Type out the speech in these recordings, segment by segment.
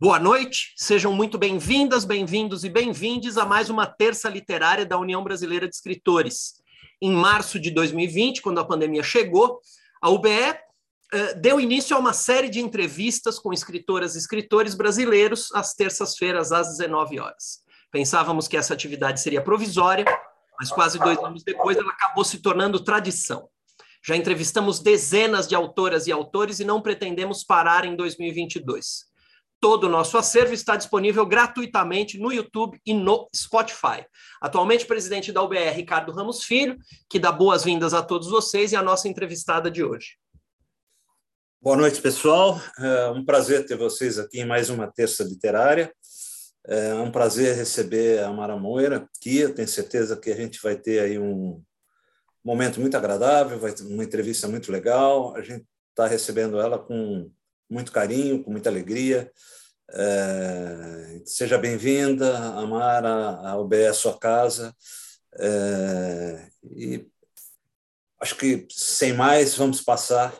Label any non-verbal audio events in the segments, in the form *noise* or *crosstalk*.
Boa noite, sejam muito bem-vindas, bem-vindos e bem-vindes a mais uma terça literária da União Brasileira de Escritores. Em março de 2020, quando a pandemia chegou, a UBE uh, deu início a uma série de entrevistas com escritoras e escritores brasileiros às terças-feiras, às 19 horas. Pensávamos que essa atividade seria provisória, mas quase dois anos depois ela acabou se tornando tradição. Já entrevistamos dezenas de autoras e autores e não pretendemos parar em 2022. Todo o nosso acervo está disponível gratuitamente no YouTube e no Spotify. Atualmente, presidente da UBR, Ricardo Ramos Filho, que dá boas-vindas a todos vocês e a nossa entrevistada de hoje. Boa noite, pessoal. É um prazer ter vocês aqui em mais uma terça literária. É um prazer receber a Mara Moira aqui. Eu tenho certeza que a gente vai ter aí um momento muito agradável, vai ter uma entrevista muito legal. A gente está recebendo ela com muito carinho, com muita alegria. É, seja bem-vinda, Amara, a UBE é sua casa. É, e acho que, sem mais, vamos passar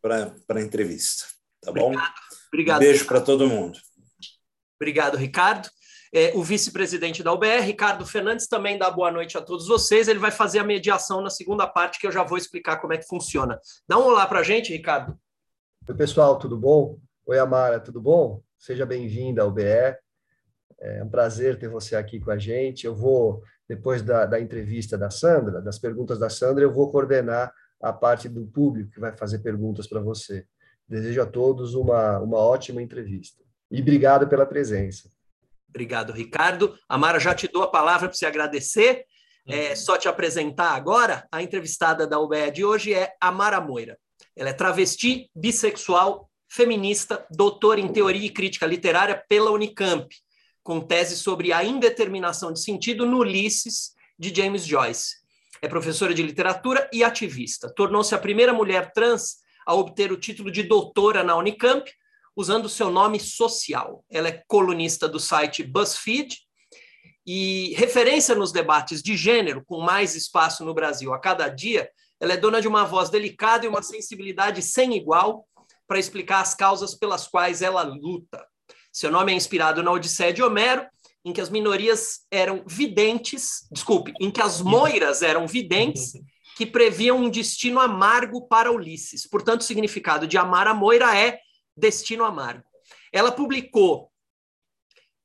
para a entrevista. Tá bom? Obrigado. Obrigado. Um beijo para todo mundo. Obrigado, Ricardo. É, o vice-presidente da UBR, Ricardo Fernandes, também dá boa noite a todos vocês. Ele vai fazer a mediação na segunda parte, que eu já vou explicar como é que funciona. Dá um olá para a gente, Ricardo. Oi, pessoal, tudo bom? Oi, Amara, tudo bom? Seja bem-vinda ao BE. É um prazer ter você aqui com a gente. Eu vou, depois da, da entrevista da Sandra, das perguntas da Sandra, eu vou coordenar a parte do público que vai fazer perguntas para você. Desejo a todos uma, uma ótima entrevista. E obrigado pela presença. Obrigado, Ricardo. Amara, já te dou a palavra para você agradecer. É, uhum. só te apresentar agora, a entrevistada da UBE de hoje é Amara Moira. Ela é travesti, bissexual, feminista, doutora em teoria e crítica literária pela Unicamp, com tese sobre a indeterminação de sentido no Ulisses, de James Joyce. É professora de literatura e ativista. Tornou-se a primeira mulher trans a obter o título de doutora na Unicamp, usando seu nome social. Ela é colunista do site BuzzFeed e referência nos debates de gênero, com mais espaço no Brasil a cada dia, ela é dona de uma voz delicada e uma sensibilidade sem igual para explicar as causas pelas quais ela luta. Seu nome é inspirado na Odisseia de Homero, em que as minorias eram videntes, desculpe, em que as moiras eram videntes *laughs* que previam um destino amargo para Ulisses. Portanto, o significado de amar a moira é destino amargo. Ela publicou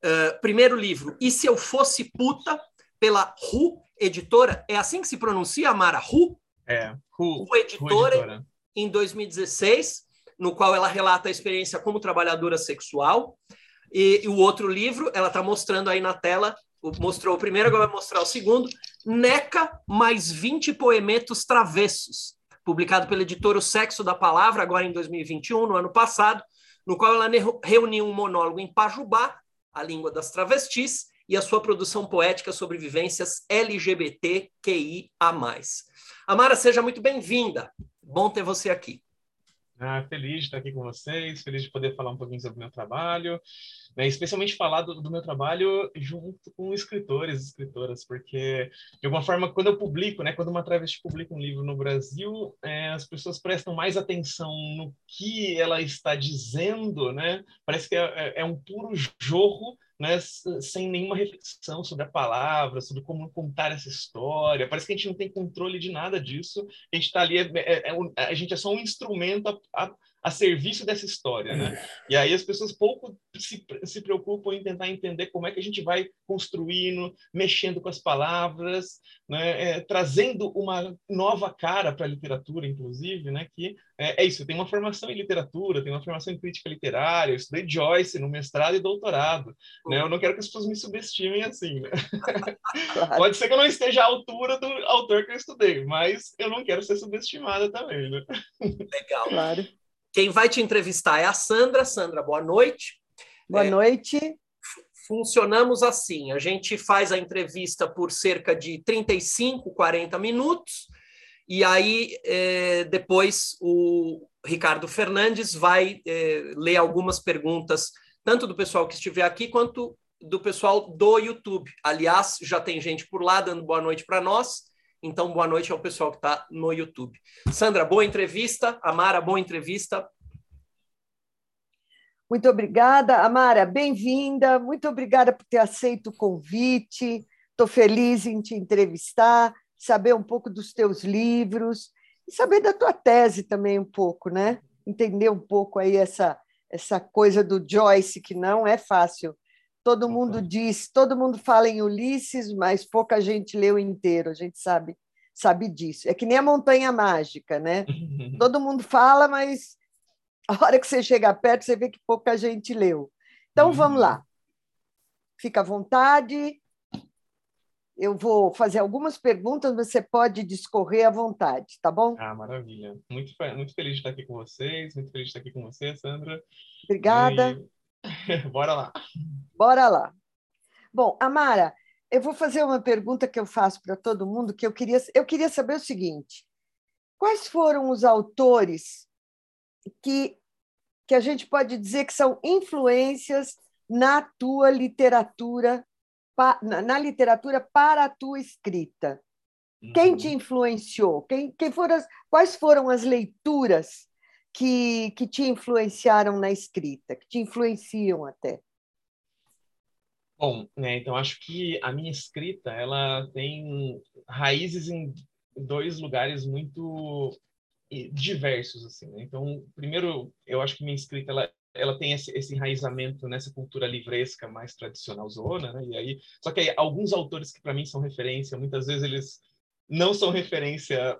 uh, primeiro livro E se eu fosse puta pela Ru editora, é assim que se pronuncia Amara Ru? É, Ru editora, editora, em 2016, no qual ela relata a experiência como trabalhadora sexual. E, e o outro livro, ela está mostrando aí na tela, mostrou o primeiro, agora vai mostrar o segundo, Neca mais 20 poemetos travessos, publicado pela editora O Sexo da Palavra, agora em 2021, no ano passado, no qual ela reuniu um monólogo em Pajubá, a língua das travestis, e a sua produção poética sobre vivências LGBTQIA+. Amara, seja muito bem-vinda. Bom ter você aqui. Ah, feliz de estar aqui com vocês, feliz de poder falar um pouquinho sobre o meu trabalho, né, especialmente falar do, do, meu trabalho junto com escritores e escritoras, porque, de alguma forma, quando eu publico, né, quando uma travesti publica um livro no Brasil, é, as pessoas prestam mais atenção no que ela está dizendo, né? parece que é, é, é um puro jorro né, sem nenhuma reflexão sobre a palavra, sobre como contar essa história. Parece que a gente não tem controle de nada disso. A gente está ali, é, é, é, a gente é só um instrumento a, a, a serviço dessa história, né? E aí as pessoas pouco se, se preocupam em tentar entender como é que a gente vai construindo, mexendo com as palavras, né? É, trazendo uma nova cara para a literatura, inclusive, né? Que é, é, isso, eu tenho uma formação em literatura, tenho uma formação em crítica literária, eu estudei Joyce no mestrado e doutorado, né? Eu não quero que as pessoas me subestimem assim, né? *laughs* Claro. Pode ser que eu não esteja à altura do autor que eu estudei, mas eu não quero ser subestimada também, né? Legal. Claro. Quem vai te entrevistar é a Sandra. Sandra, boa noite. Boa é, noite. Funcionamos assim: a gente faz a entrevista por cerca de 35, 40 minutos, e aí é, depois o Ricardo Fernandes vai é, ler algumas perguntas, tanto do pessoal que estiver aqui, quanto do pessoal do YouTube. Aliás, já tem gente por lá dando boa noite para nós. Então, boa noite ao pessoal que está no YouTube. Sandra, boa entrevista. Amara, boa entrevista. Muito obrigada, Amara, bem-vinda. Muito obrigada por ter aceito o convite. Estou feliz em te entrevistar, saber um pouco dos teus livros e saber da tua tese também um pouco, né? Entender um pouco aí essa essa coisa do Joyce que não é fácil. Todo mundo diz, todo mundo fala em Ulisses, mas pouca gente leu inteiro. A gente sabe sabe disso. É que nem a montanha mágica, né? *laughs* todo mundo fala, mas a hora que você chega perto, você vê que pouca gente leu. Então, vamos lá. Fica à vontade. Eu vou fazer algumas perguntas, você pode discorrer à vontade, tá bom? Ah, maravilha. Muito, muito feliz de estar aqui com vocês, muito feliz de estar aqui com você, Sandra. Obrigada. E... *laughs* Bora lá. Bora lá. Bom, Amara, eu vou fazer uma pergunta que eu faço para todo mundo, que eu queria, eu queria saber o seguinte: quais foram os autores que, que a gente pode dizer que são influências na tua literatura, na literatura para a tua escrita. Quem te uhum. influenciou? Quem, quem foram as, quais foram as leituras que, que te influenciaram na escrita, que te influenciam até? Bom, né, então acho que a minha escrita ela tem raízes em dois lugares muito diversos assim né? então primeiro eu acho que minha escrita ela ela tem esse, esse enraizamento nessa cultura livresca mais tradicional zona né e aí só que aí, alguns autores que para mim são referência muitas vezes eles não são referência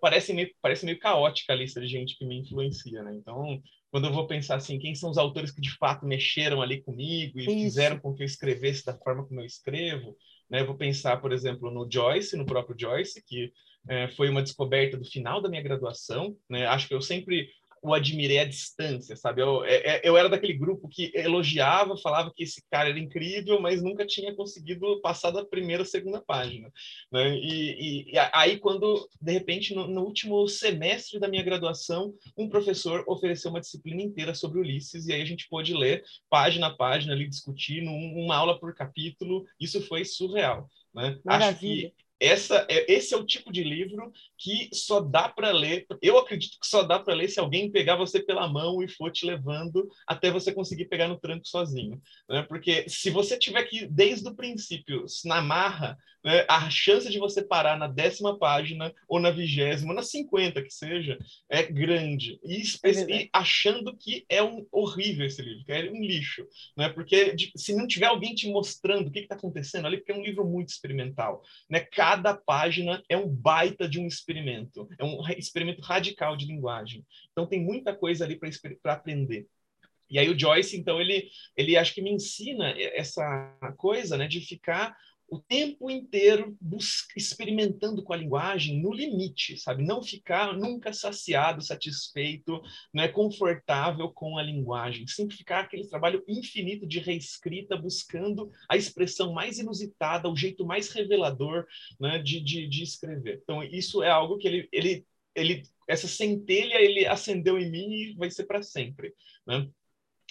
parece meio parece meio caótica a lista de gente que me influencia né então quando eu vou pensar assim quem são os autores que de fato mexeram ali comigo e Isso. fizeram com que eu escrevesse da forma como eu escrevo né eu vou pensar por exemplo no Joyce no próprio Joyce que é, foi uma descoberta do final da minha graduação, né? Acho que eu sempre o admirei à distância, sabe? Eu, é, é, eu era daquele grupo que elogiava, falava que esse cara era incrível, mas nunca tinha conseguido passar da primeira ou segunda página. Né? E, e, e aí, quando, de repente, no, no, último semestre da minha graduação, um professor ofereceu uma disciplina inteira sobre Ulisses, e aí a gente pôde ler página a página, ali, discutindo, uma aula por capítulo. Isso foi surreal. Né? Acho que essa é, esse é o tipo de livro que só dá para ler. Eu acredito que só dá para ler se alguém pegar você pela mão e for te levando até você conseguir pegar no tranco sozinho. Né? Porque se você tiver que, desde o princípio, na marra, né, a chance de você parar na décima página, ou na vigésima, ou na cinquenta que seja, é grande. E, é e, achando que é um horrível esse livro, que é um lixo. Né? Porque de, se não tiver alguém te mostrando o que está acontecendo ali, porque é um livro muito experimental. Né? Cada página é um baita de um experimento, é um experimento radical de linguagem. Então tem muita coisa ali para aprender. E aí o Joyce, então, ele, ele acho que me ensina essa coisa, né, de ficar o tempo inteiro experimentando com a linguagem no limite, sabe? Não ficar nunca saciado, satisfeito, não é confortável com a linguagem. Sempre ficar aquele trabalho infinito de reescrita, buscando a expressão mais inusitada, o jeito mais revelador né, de, de, de escrever. Então, isso é algo que ele, ele, ele essa centelha ele acendeu em mim e vai ser para sempre. Né?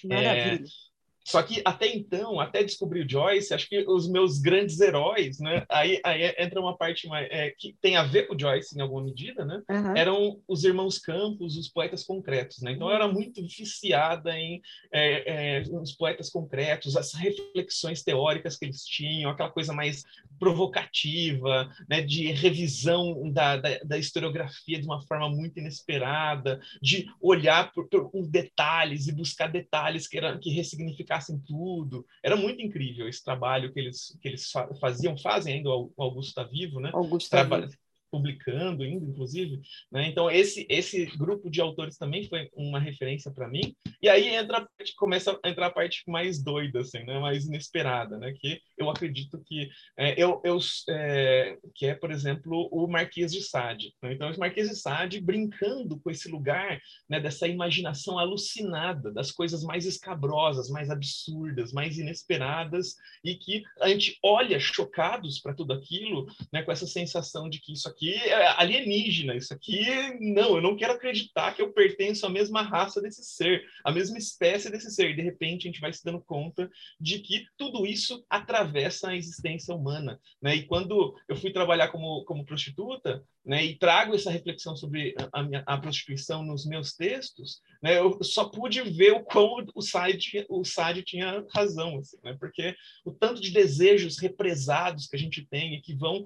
Maravilha. É, só que até então, até descobrir o Joyce, acho que os meus grandes heróis, né? Aí, aí entra uma parte mais, é, que tem a ver com o Joyce em alguma medida, né? Uhum. Eram os irmãos Campos, os poetas concretos, né? Então eu era muito viciada em é, é, os poetas concretos, as reflexões teóricas que eles tinham, aquela coisa mais provocativa, né? De revisão da, da, da historiografia de uma forma muito inesperada, de olhar por, por, por detalhes e buscar detalhes que, era, que ressignificavam explicassem tudo. Era muito incrível esse trabalho que eles, que eles faziam, fazem ainda, o Augusto está vivo, né? Augusto está vivo publicando ainda, inclusive. Né? Então, esse, esse grupo de autores também foi uma referência para mim. E aí entra, começa a entrar a parte mais doida, assim, né? mais inesperada, né? que eu acredito que é, eu, eu é, que é, por exemplo, o Marquês de Sade. Né? Então, o Marquês de Sade brincando com esse lugar né, dessa imaginação alucinada, das coisas mais escabrosas, mais absurdas, mais inesperadas, e que a gente olha chocados para tudo aquilo, né, com essa sensação de que isso aqui aqui é alienígena, isso aqui não, eu não quero acreditar que eu pertenço à mesma raça desse ser, à mesma espécie desse ser. E de repente a gente vai se dando conta de que tudo isso atravessa a existência humana, né? E quando eu fui trabalhar como, como prostituta, né, e trago essa reflexão sobre a, minha, a prostituição nos meus textos, né, eu só pude ver o quão o Sade, o Sade tinha razão, assim, né, porque o tanto de desejos represados que a gente tem e que vão,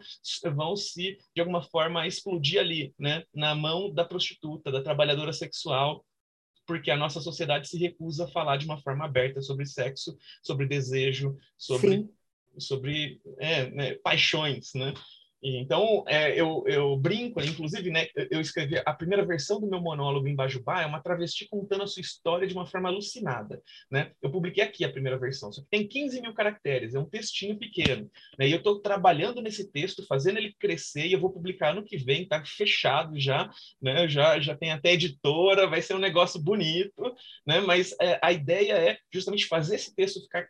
vão se, de alguma forma, explodir ali, né, na mão da prostituta, da trabalhadora sexual, porque a nossa sociedade se recusa a falar de uma forma aberta sobre sexo, sobre desejo, sobre, sobre é, né, paixões, né? Então, é, eu, eu brinco, inclusive, né, eu escrevi a primeira versão do meu monólogo em Bajubá, é uma travesti contando a sua história de uma forma alucinada. Né? Eu publiquei aqui a primeira versão, só que tem 15 mil caracteres, é um textinho pequeno. Né? E eu estou trabalhando nesse texto, fazendo ele crescer, e eu vou publicar no que vem, tá fechado já, né? já, já tem até editora, vai ser um negócio bonito, né? mas é, a ideia é justamente fazer esse texto ficar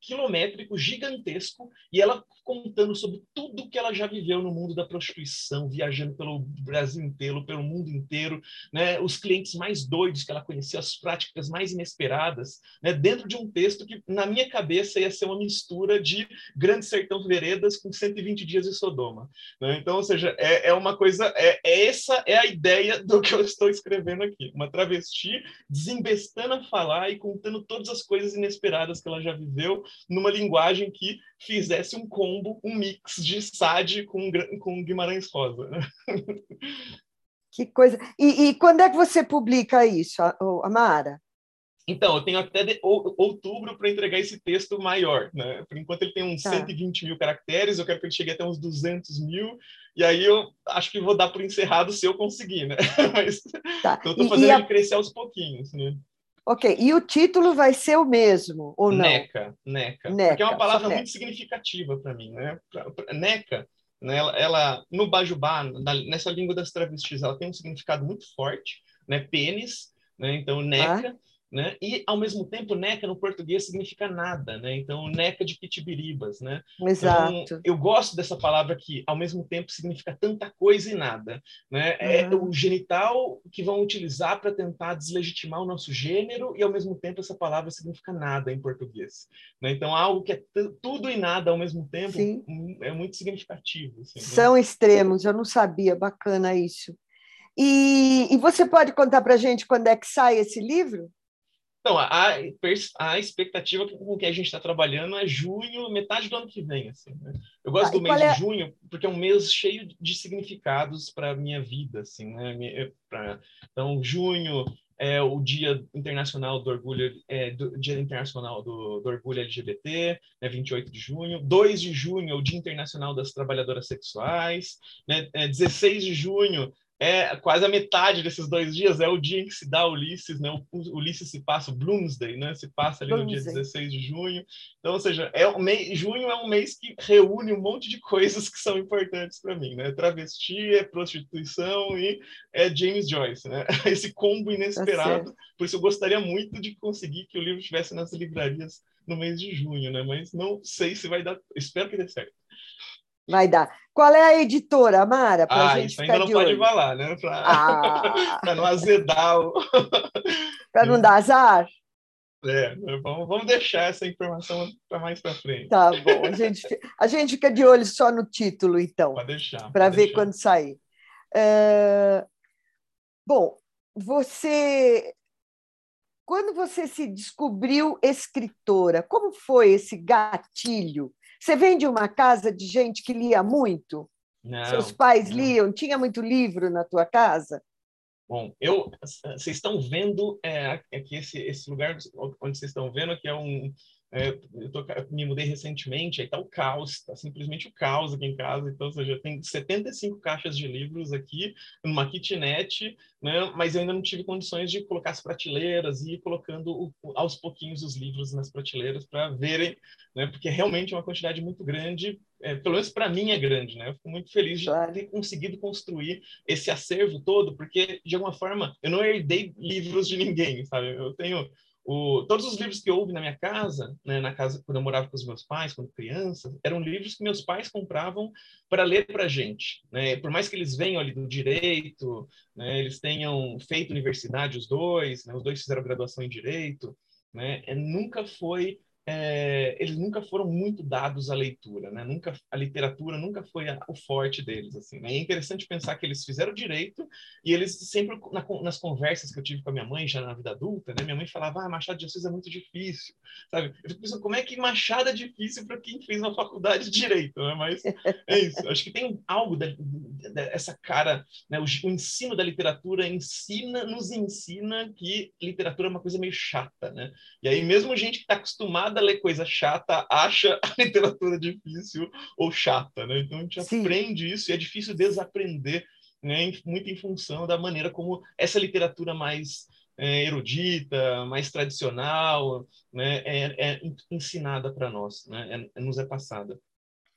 quilométrico, gigantesco, e ela contando sobre tudo que ela já viveu no mundo da prostituição, viajando pelo Brasil inteiro, pelo mundo inteiro, né? os clientes mais doidos que ela conheceu, as práticas mais inesperadas, né? dentro de um texto que, na minha cabeça, ia ser uma mistura de Grande Sertão Veredas com 120 dias de Sodoma. Né? Então, ou seja, é, é uma coisa, é, é, essa é a ideia do que eu estou escrevendo aqui. Uma travesti desembestando a falar e contando todas as coisas inesperadas que ela já viveu, numa linguagem que fizesse um combo, um mix de Sade com, com Guimarães Rosa. *laughs* Que coisa. E, e quando é que você publica isso, Amara? Então, eu tenho até de, outubro para entregar esse texto maior, né? Por enquanto ele tem uns tá. 120 mil caracteres, eu quero que ele chegue até uns 200 mil, e aí eu acho que vou dar por encerrado se eu conseguir, né? *laughs* Mas tá. então, eu estou fazendo e, ele crescer aos pouquinhos, né? Ok, e o título vai ser o mesmo, ou não? Neca, neca. neca porque é uma palavra muito significativa para mim, né? Neca, né, ela, ela, no Bajubá, na, nessa língua das travestis, ela tem um significado muito forte, né? Pênis, né? Então, neca. Ah né? E, ao mesmo tempo, neca no português significa nada, né? Então, neca de pitibiribas, né? Exato. Então, eu gosto dessa palavra que, ao mesmo tempo, significa tanta coisa e nada, né? Uhum. É o genital que vão utilizar para tentar deslegitimar o nosso gênero e, ao mesmo tempo, essa palavra significa nada em português, né? Então, algo que é tudo e nada ao mesmo tempo Sim. Hum, é muito significativo. Assim, né? São né? extremos, eu não sabia, bacana isso. E, e você pode contar para gente quando é que sai esse livro? Então, a, a expectativa com que a gente está trabalhando é junho, metade do ano que vem. Assim, né? Eu gosto tá, do mês é... de junho porque é um mês cheio de significados para a minha vida. Assim, né? Pra... Então, junho é o Dia Internacional do Orgulho, é, do, Dia Internacional do, do Orgulho LGBT, né, 28 de junho. 2 de junho é o Dia Internacional das Trabalhadoras Sexuais. Né, é, 16 de junho é quase a metade desses dois dias é o dia em que se dá Ulisses, né? O Ulisses se passa, o Bloomsday, né? Se passa ali Bloomsday. no dia 16 de junho. Então, ou seja, é um mês, junho é um mês que reúne um monte de coisas que são importantes para mim, né? Travesti, é prostituição e é James Joyce, né? *laughs* Esse combo inesperado. Tá Por isso eu gostaria muito de conseguir que o livro estivesse nas livrarias no mês de junho, né? Mas não sei se vai dar. Espero que dê certo. Vai dar. Qual é a editora, Mara? Pra ah, gente isso ainda não pode olho. falar, né? Para ah. *laughs* não azedar. O... *laughs* Para não dar azar? É, vamos, vamos deixar essa informação para mais para frente. Tá bom. A gente, a gente fica de olho só no título, então. Pode deixar. Para ver deixar. quando sair. É... Bom, você. Quando você se descobriu escritora, como foi esse gatilho você vem de uma casa de gente que lia muito? Não, Seus pais não. liam? Tinha muito livro na tua casa? Bom, eu, vocês estão vendo é, aqui esse, esse lugar onde vocês estão vendo que é um, é, eu, tô, eu, me mudei recentemente, aí está o caos, está simplesmente o caos aqui em casa. Então, ou seja, tem 75 caixas de livros aqui, numa kitnet, né? mas eu ainda não tive condições de colocar as prateleiras e ir colocando o, aos pouquinhos os livros nas prateleiras para verem, né? porque realmente é uma quantidade muito grande, é, pelo menos para mim é grande. Né? Eu fico muito feliz de ter conseguido construir esse acervo todo, porque, de alguma forma, eu não herdei livros de ninguém, sabe? Eu tenho o, todos os livros que houve na minha casa, né, na casa quando eu morava com os meus pais, quando criança, eram livros que meus pais compravam para ler para a gente. Né? Por mais que eles venham ali do direito, né, eles tenham feito universidade, os dois, né, os dois fizeram graduação em direito, né, é, nunca foi é, eles nunca foram muito dados à leitura, né? Nunca a literatura nunca foi a, o forte deles, assim. Né? É interessante pensar que eles fizeram direito e eles sempre na, nas conversas que eu tive com a minha mãe já na vida adulta, né? Minha mãe falava: "Ah, Machado de Assis é muito difícil", sabe? Eu fico pensando como é que Machado é difícil para quem fez uma faculdade de direito, né? Mas é isso. Acho que tem algo dessa cara, né? O, o ensino da literatura ensina, nos ensina que literatura é uma coisa meio chata, né? E aí mesmo gente que está acostumada cada ler coisa chata acha a literatura difícil ou chata, né? Então a gente Sim. aprende isso e é difícil desaprender, né? Muito em função da maneira como essa literatura mais é, erudita, mais tradicional, né? É, é ensinada para nós, né? É, nos é passada.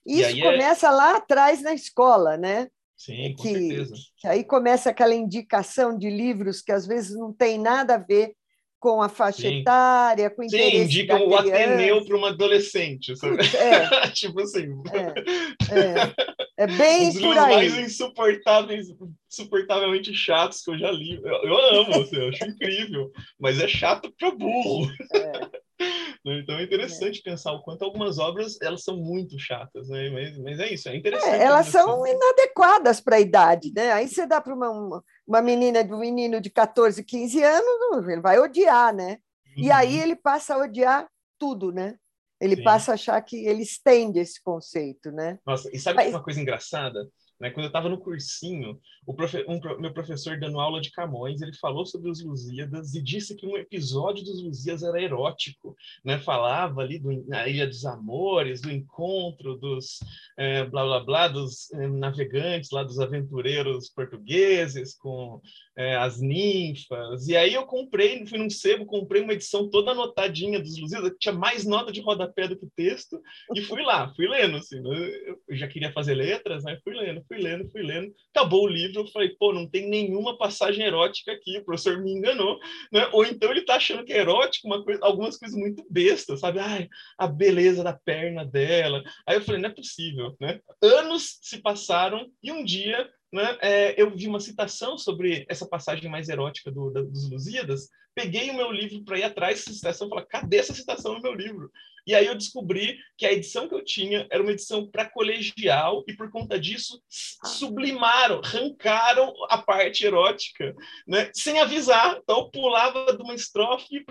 Isso é começa é... lá atrás na escola, né? Sim, com que, certeza. Que aí começa aquela indicação de livros que às vezes não tem nada a ver com a faixa Sim. etária, com o interesse Sim, indica o Ateneu para uma adolescente, sabe? É. *laughs* tipo assim. É, é. é bem Os por aí. mais insuportáveis, insuportavelmente chatos que eu já li. Eu, eu amo, assim, eu acho incrível, mas é chato para burro. É. *laughs* Né? Então é interessante é. pensar o quanto algumas obras elas são muito chatas, né? Mas, mas é isso, é interessante. É, elas são inadequadas para a idade, né? Aí você dá para uma, uma, uma menina, um menino de 14, 15 anos, ele vai odiar, né? Uhum. E aí ele passa a odiar tudo, né? Ele Sim. passa a achar que ele estende esse conceito, né? Nossa, e sabe Mas... uma coisa engraçada? Né? Quando eu estava no cursinho, profe um, meu professor dando aula de Camões, ele falou sobre os Lusíadas e disse que um episódio dos Lusíadas era erótico, né? Falava ali do, na Ilha dos Amores, do encontro dos é, blá blá blá dos é, navegantes lá dos aventureiros portugueses com é, as ninfas. E aí eu comprei, fui num sebo, comprei uma edição toda anotadinha dos Lusíadas, que tinha mais nota de rodapé do que texto, e fui lá, fui lendo, assim. Né? Eu já queria fazer letras, né? Fui lendo, fui lendo, fui lendo. Acabou o livro, eu falei, pô, não tem nenhuma passagem erótica aqui, o professor me enganou, né? Ou então ele tá achando que é erótico, uma coisa, algumas coisas muito bestas, sabe? Ai, a beleza da perna dela. Aí eu falei, não é possível, né? Anos se passaram e um dia né, é, eu vi uma citação sobre essa passagem mais erótica do, da, dos Lusíadas, peguei o meu livro para ir atrás dessa citação falei, cadê essa citação no meu livro? E aí eu descobri que a edição que eu tinha era uma edição para colegial e por conta disso sublimaram, arrancaram a parte erótica, né? sem avisar. Então eu pulava de uma estrofe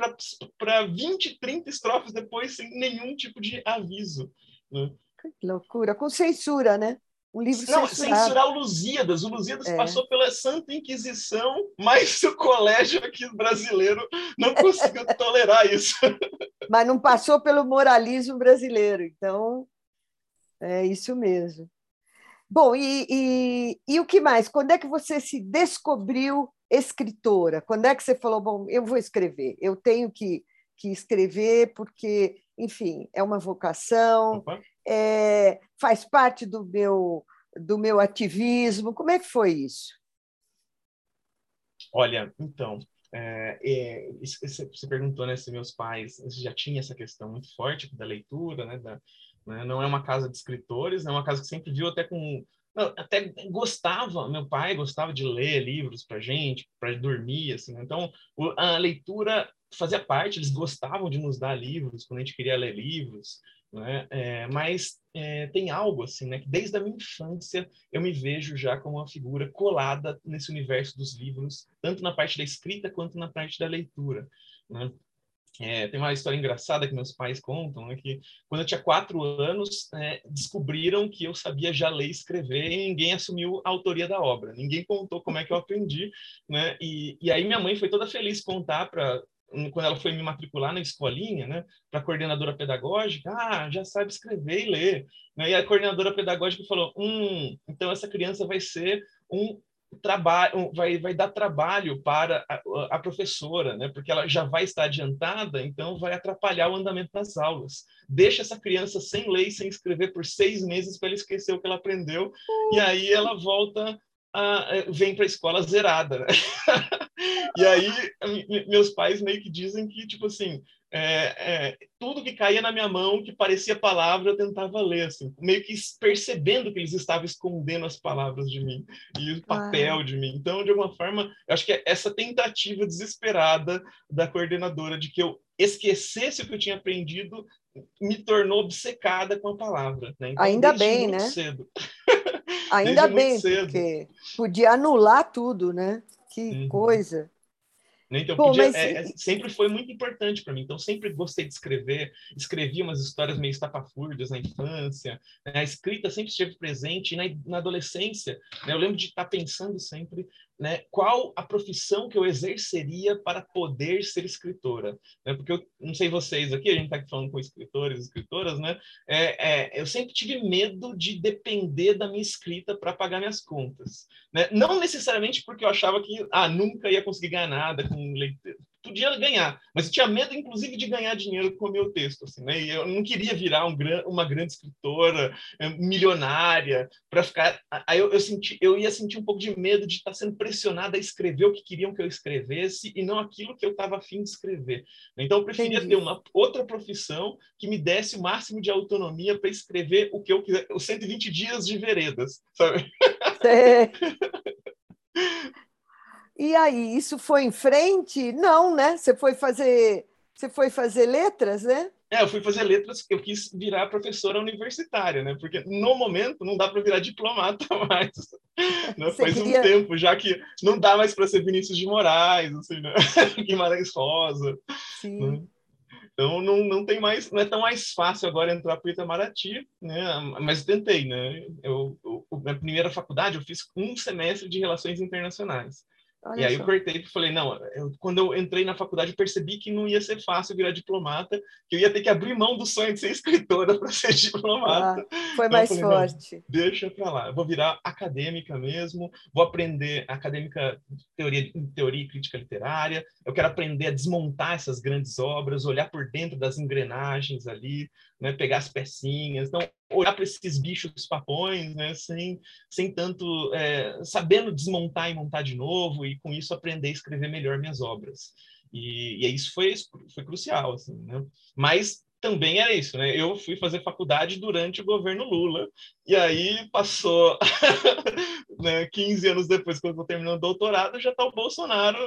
para 20, 30 estrofes depois sem nenhum tipo de aviso. Né? Que loucura, com censura, né? Um livro Não, censurado. censurar o Lusíadas. O Lusíadas é. passou pela Santa Inquisição, mas o colégio aqui brasileiro não conseguiu tolerar isso. *laughs* Mas não passou pelo moralismo brasileiro, então é isso mesmo. Bom, e, e, e o que mais? Quando é que você se descobriu escritora? Quando é que você falou, bom, eu vou escrever, eu tenho que, que escrever porque, enfim, é uma vocação, é, faz parte do meu, do meu ativismo? Como é que foi isso? Olha, então, é, é, você perguntou né, se meus pais já tinham essa questão muito forte da leitura, né, da, né, não é uma casa de escritores, é uma casa que sempre viu até com até gostava, meu pai gostava de ler livros para gente, para dormir, assim. Né? Então, a leitura fazia parte, eles gostavam de nos dar livros quando a gente queria ler livros. Né? É, mas é, tem algo assim, né? Que desde a minha infância eu me vejo já como uma figura colada nesse universo dos livros, tanto na parte da escrita quanto na parte da leitura. Né? É, tem uma história engraçada que meus pais contam, né, que quando eu tinha quatro anos, é, descobriram que eu sabia já ler e escrever e ninguém assumiu a autoria da obra. Ninguém contou como é que eu aprendi, né? E, e aí minha mãe foi toda feliz contar para quando ela foi me matricular na escolinha, né, para coordenadora pedagógica, ah, já sabe escrever e ler. Né? E a coordenadora pedagógica falou, hum, então essa criança vai ser um trabalho, vai, vai dar trabalho para a, a, professora, né? Porque ela já vai estar adiantada, então vai atrapalhar o andamento das aulas. Deixa essa criança sem ler sem escrever por seis meses para ela esquecer o que ela aprendeu, e aí ela volta uh, vem para a escola zerada. Né? *laughs* e aí, meus pais meio que dizem que, tipo assim, é, é, tudo que caía na minha mão, que parecia palavra, eu tentava ler, assim, meio que percebendo que eles estavam escondendo as palavras de mim e o papel ah. de mim. Então, de alguma forma, eu acho que essa tentativa desesperada da coordenadora de que eu esquecesse o que eu tinha aprendido me tornou obcecada com a palavra. Né? Então, Ainda bem, né? Cedo. *laughs* Ainda bem, cedo. porque podia anular tudo, né? Que uhum. coisa. Então, podia, mas... é, é, sempre foi muito importante para mim. Então, sempre gostei de escrever. Escrevi umas histórias meio estapafúrdias na infância. Né? A escrita sempre esteve presente. E na, na adolescência, né? eu lembro de estar pensando sempre né, qual a profissão que eu exerceria para poder ser escritora. Né? Porque eu não sei vocês aqui, a gente está aqui falando com escritores escritoras, né? É, é, eu sempre tive medo de depender da minha escrita para pagar minhas contas. Né? Não necessariamente porque eu achava que ah, nunca ia conseguir ganhar nada com leitura podia ganhar, mas tinha medo, inclusive, de ganhar dinheiro com o meu texto, assim, né? E eu não queria virar um gran, uma grande escritora, é, milionária, para ficar. Aí eu, eu, senti, eu ia sentir um pouco de medo de estar sendo pressionada a escrever o que queriam que eu escrevesse e não aquilo que eu estava afim de escrever. Então eu preferia Entendi. ter uma outra profissão que me desse o máximo de autonomia para escrever o que eu quiser, os 120 dias de veredas, sabe? *laughs* E aí, isso foi em frente? Não, né? Você foi fazer, você foi fazer letras, né? É, eu fui fazer letras, eu quis virar professora universitária, né? Porque no momento não dá para virar diplomata *laughs* mais. Né? Faz queria... um tempo, já que não dá mais para ser Vinícius de Moraes, assim, né? *laughs* Guimarães Rosa. Sim. Né? Então não, não tem mais, não é tão mais fácil agora entrar para o Itamaraty, né? Mas tentei, né? Eu, eu, na primeira faculdade eu fiz um semestre de relações internacionais. Olha e aí só. eu cortei e falei, não, eu, quando eu entrei na faculdade, percebi que não ia ser fácil virar diplomata, que eu ia ter que abrir mão do sonho de ser *laughs* escritora para ser diplomata. Ah, foi mais falei, forte. Deixa para lá, eu vou virar acadêmica mesmo, vou aprender acadêmica teoria, teoria e crítica literária, eu quero aprender a desmontar essas grandes obras, olhar por dentro das engrenagens ali, né, pegar as pecinhas. Então, olhar para esses bichos papões, né, sem, sem tanto, é, sabendo desmontar e montar de novo, e com isso aprender a escrever melhor minhas obras. E, e isso foi, foi crucial, assim, né? Mas também era isso, né? Eu fui fazer faculdade durante o governo Lula, e aí passou *laughs* né, 15 anos depois, quando eu terminando o doutorado, já está o Bolsonaro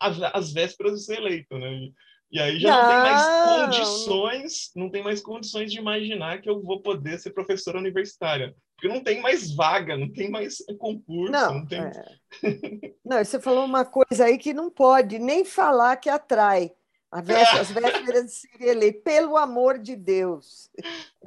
às, às vésperas de ser eleito, né? E aí já não. não, tem mais condições, não tem mais condições de imaginar que eu vou poder ser professora universitária. Porque não tem mais vaga, não tem mais concurso. Não, não, tem... é... *laughs* não você falou uma coisa aí que não pode nem falar que atrai. Véspera, as vésperas de ser eleito, pelo amor de Deus.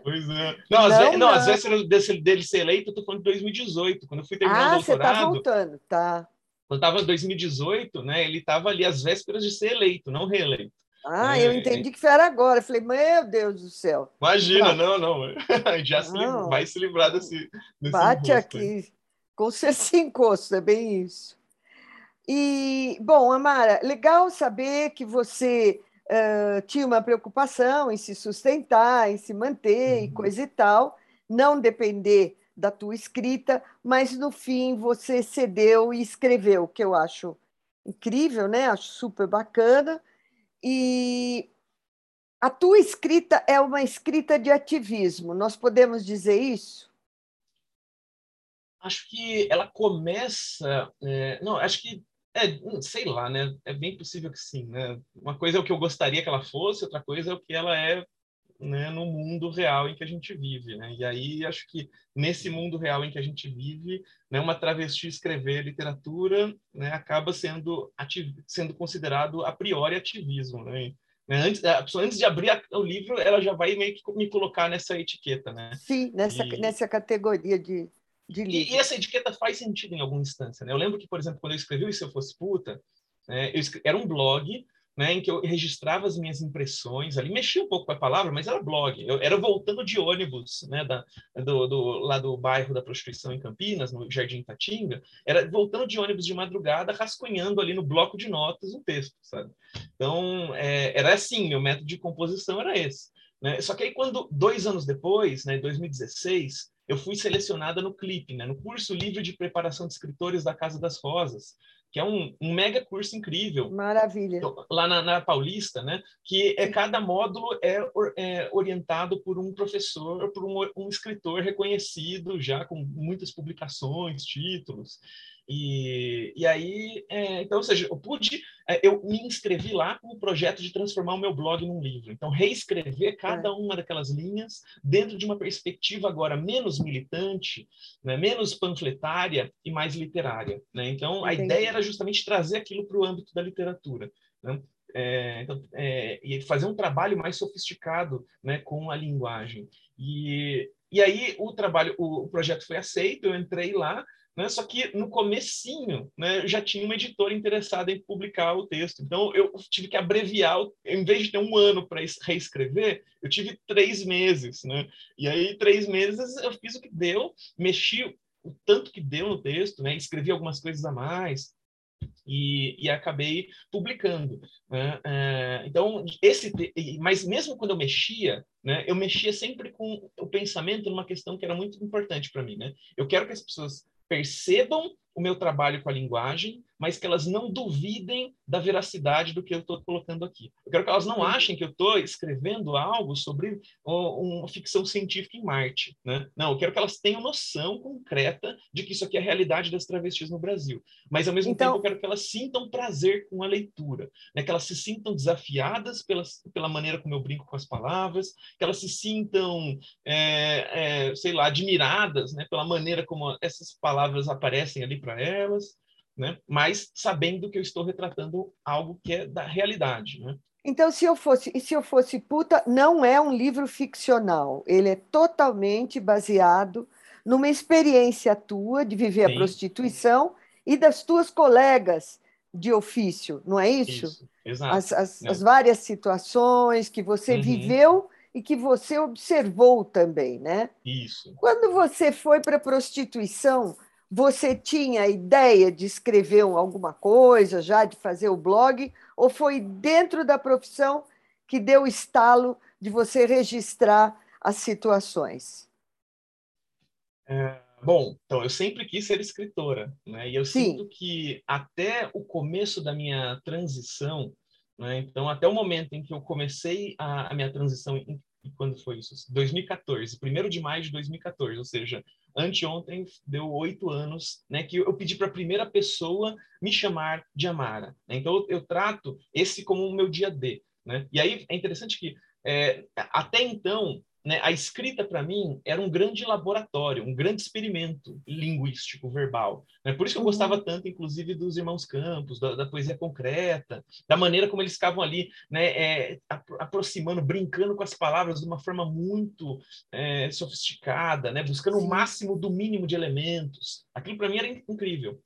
Pois é. Não, as, não, não. as vésperas desse, dele ser eleito, eu estou falando de 2018, quando eu fui terminar ah, o doutorado. Ah, você está voltando, tá. Quando estava em 2018, né, ele estava ali às vésperas de ser eleito, não reeleito. Ah, é, eu entendi que era agora. Eu falei, meu Deus do céu. Imagina, não, não. *laughs* Já não. Se vai se livrar desse. desse Bate aqui. Aí. Com *laughs* certeza encosto, é bem isso. E, bom, Amara, legal saber que você uh, tinha uma preocupação em se sustentar, em se manter uhum. e coisa e tal, não depender da tua escrita, mas no fim você cedeu e escreveu, que eu acho incrível, né? Acho super bacana. E a tua escrita é uma escrita de ativismo, nós podemos dizer isso? Acho que ela começa. É, não, acho que. É, sei lá, né? É bem possível que sim, né? Uma coisa é o que eu gostaria que ela fosse, outra coisa é o que ela é né, no mundo real em que a gente vive, né? E aí acho que nesse mundo real em que a gente vive, né, uma travesti escrever literatura, né, acaba sendo sendo considerado a priori ativismo, né? né antes, a pessoa, antes de abrir o livro, ela já vai meio que me colocar nessa etiqueta, né? Sim, nessa, e... nessa categoria de, de livro. E, e, essa etiqueta faz sentido em alguma instância, né? Eu lembro que, por exemplo, quando eu escrevi o Se Eu Fosse Puta, né, eu escrevi, era um blog né, em que eu registrava as minhas impressões ali, mexia um pouco com a palavra, mas era blog. Eu era voltando de ônibus, né, da, do, do, lá do bairro da prostituição em Campinas, no Jardim Tatinga, era voltando de ônibus de madrugada, rascunhando ali no bloco de notas o texto, sabe? Então, é, era assim, meu método de composição era esse. Né? Só que aí, quando, dois anos depois, né, em 2016, eu fui selecionada no CLIP, né, no curso livre de preparação de escritores da Casa das Rosas, que é um, um mega curso incrível. Maravilha. Então, lá na, na, Paulista, né? Que é, cada módulo é, é orientado por um professor, por um, um escritor reconhecido, já com muitas publicações, títulos. E, e aí, é, então, ou seja, eu pude, é, eu me inscrevi lá com o projeto de transformar o meu blog num livro. Então, reescrever cada é. uma daquelas linhas dentro de uma perspectiva agora menos militante, né, menos panfletária e mais literária. Né? Então, a ideia era justamente trazer aquilo para o âmbito da literatura. Né? É, então, é, e fazer um trabalho mais sofisticado né, com a linguagem. E, e aí o trabalho, o, o projeto foi aceito, eu entrei lá, né? Só que no comecinho, né, já tinha uma editora interessada em publicar o texto. Então eu tive que abreviar, em vez de ter um ano para reescrever, eu tive três meses, né? E aí três meses eu fiz o que deu, mexi o tanto que deu no texto, né? Escrevi algumas coisas a mais, e, e, acabei publicando. Né? É, então, esse, mas mesmo quando eu mexia, né, eu mexia sempre com o pensamento numa questão que era muito importante para mim. Né? Eu quero que as pessoas percebam o meu trabalho com a linguagem, mas que elas não duvidem da veracidade do que eu estou colocando aqui. Eu quero que elas não achem que eu estou escrevendo algo sobre uma ficção científica em Marte. Né? Não, eu quero que elas tenham noção concreta de que isso aqui é a realidade das travestis no Brasil. Mas, ao mesmo então... tempo, eu quero que elas sintam prazer com a leitura, né? que elas se sintam desafiadas pelas, pela maneira como eu brinco com as palavras, que elas se sintam, é, é, sei lá, admiradas né? pela maneira como essas palavras aparecem ali para elas né? mas sabendo que eu estou retratando algo que é da realidade. Né? Então, se eu fosse, e se eu fosse puta, não é um livro ficcional, ele é totalmente baseado numa experiência tua de viver Sim. a prostituição e das tuas colegas de ofício, não é isso? isso. Exato. As, as, é. as, várias situações que você uhum. viveu e que você observou também, né? Isso. Quando você foi para a prostituição, você tinha ideia de escrever alguma coisa, já de fazer o blog, ou foi dentro da profissão que deu o estalo de você registrar as situações? É, bom, então eu sempre quis ser escritora, né? E eu Sim. sinto que até o começo da minha transição, né? Então até o momento em que eu comecei a, a minha transição em, quando foi isso? 2014, 1 de maio de 2014, ou seja, anteontem deu oito anos, né, que eu pedi para a primeira pessoa me chamar de Amara. Né? Então, eu, trato esse como o meu dia D. Né? E aí é interessante que, é, até então, né, a escrita para mim era um grande laboratório, um grande experimento linguístico, verbal. Né? Por isso que eu gostava uhum. tanto, inclusive, dos Irmãos Campos, da, da, poesia concreta, da maneira como eles ficavam ali, né, é, aproximando, brincando com as palavras de uma forma muito é, sofisticada, né, buscando o máximo do mínimo de elementos. Aquilo para mim era incrível.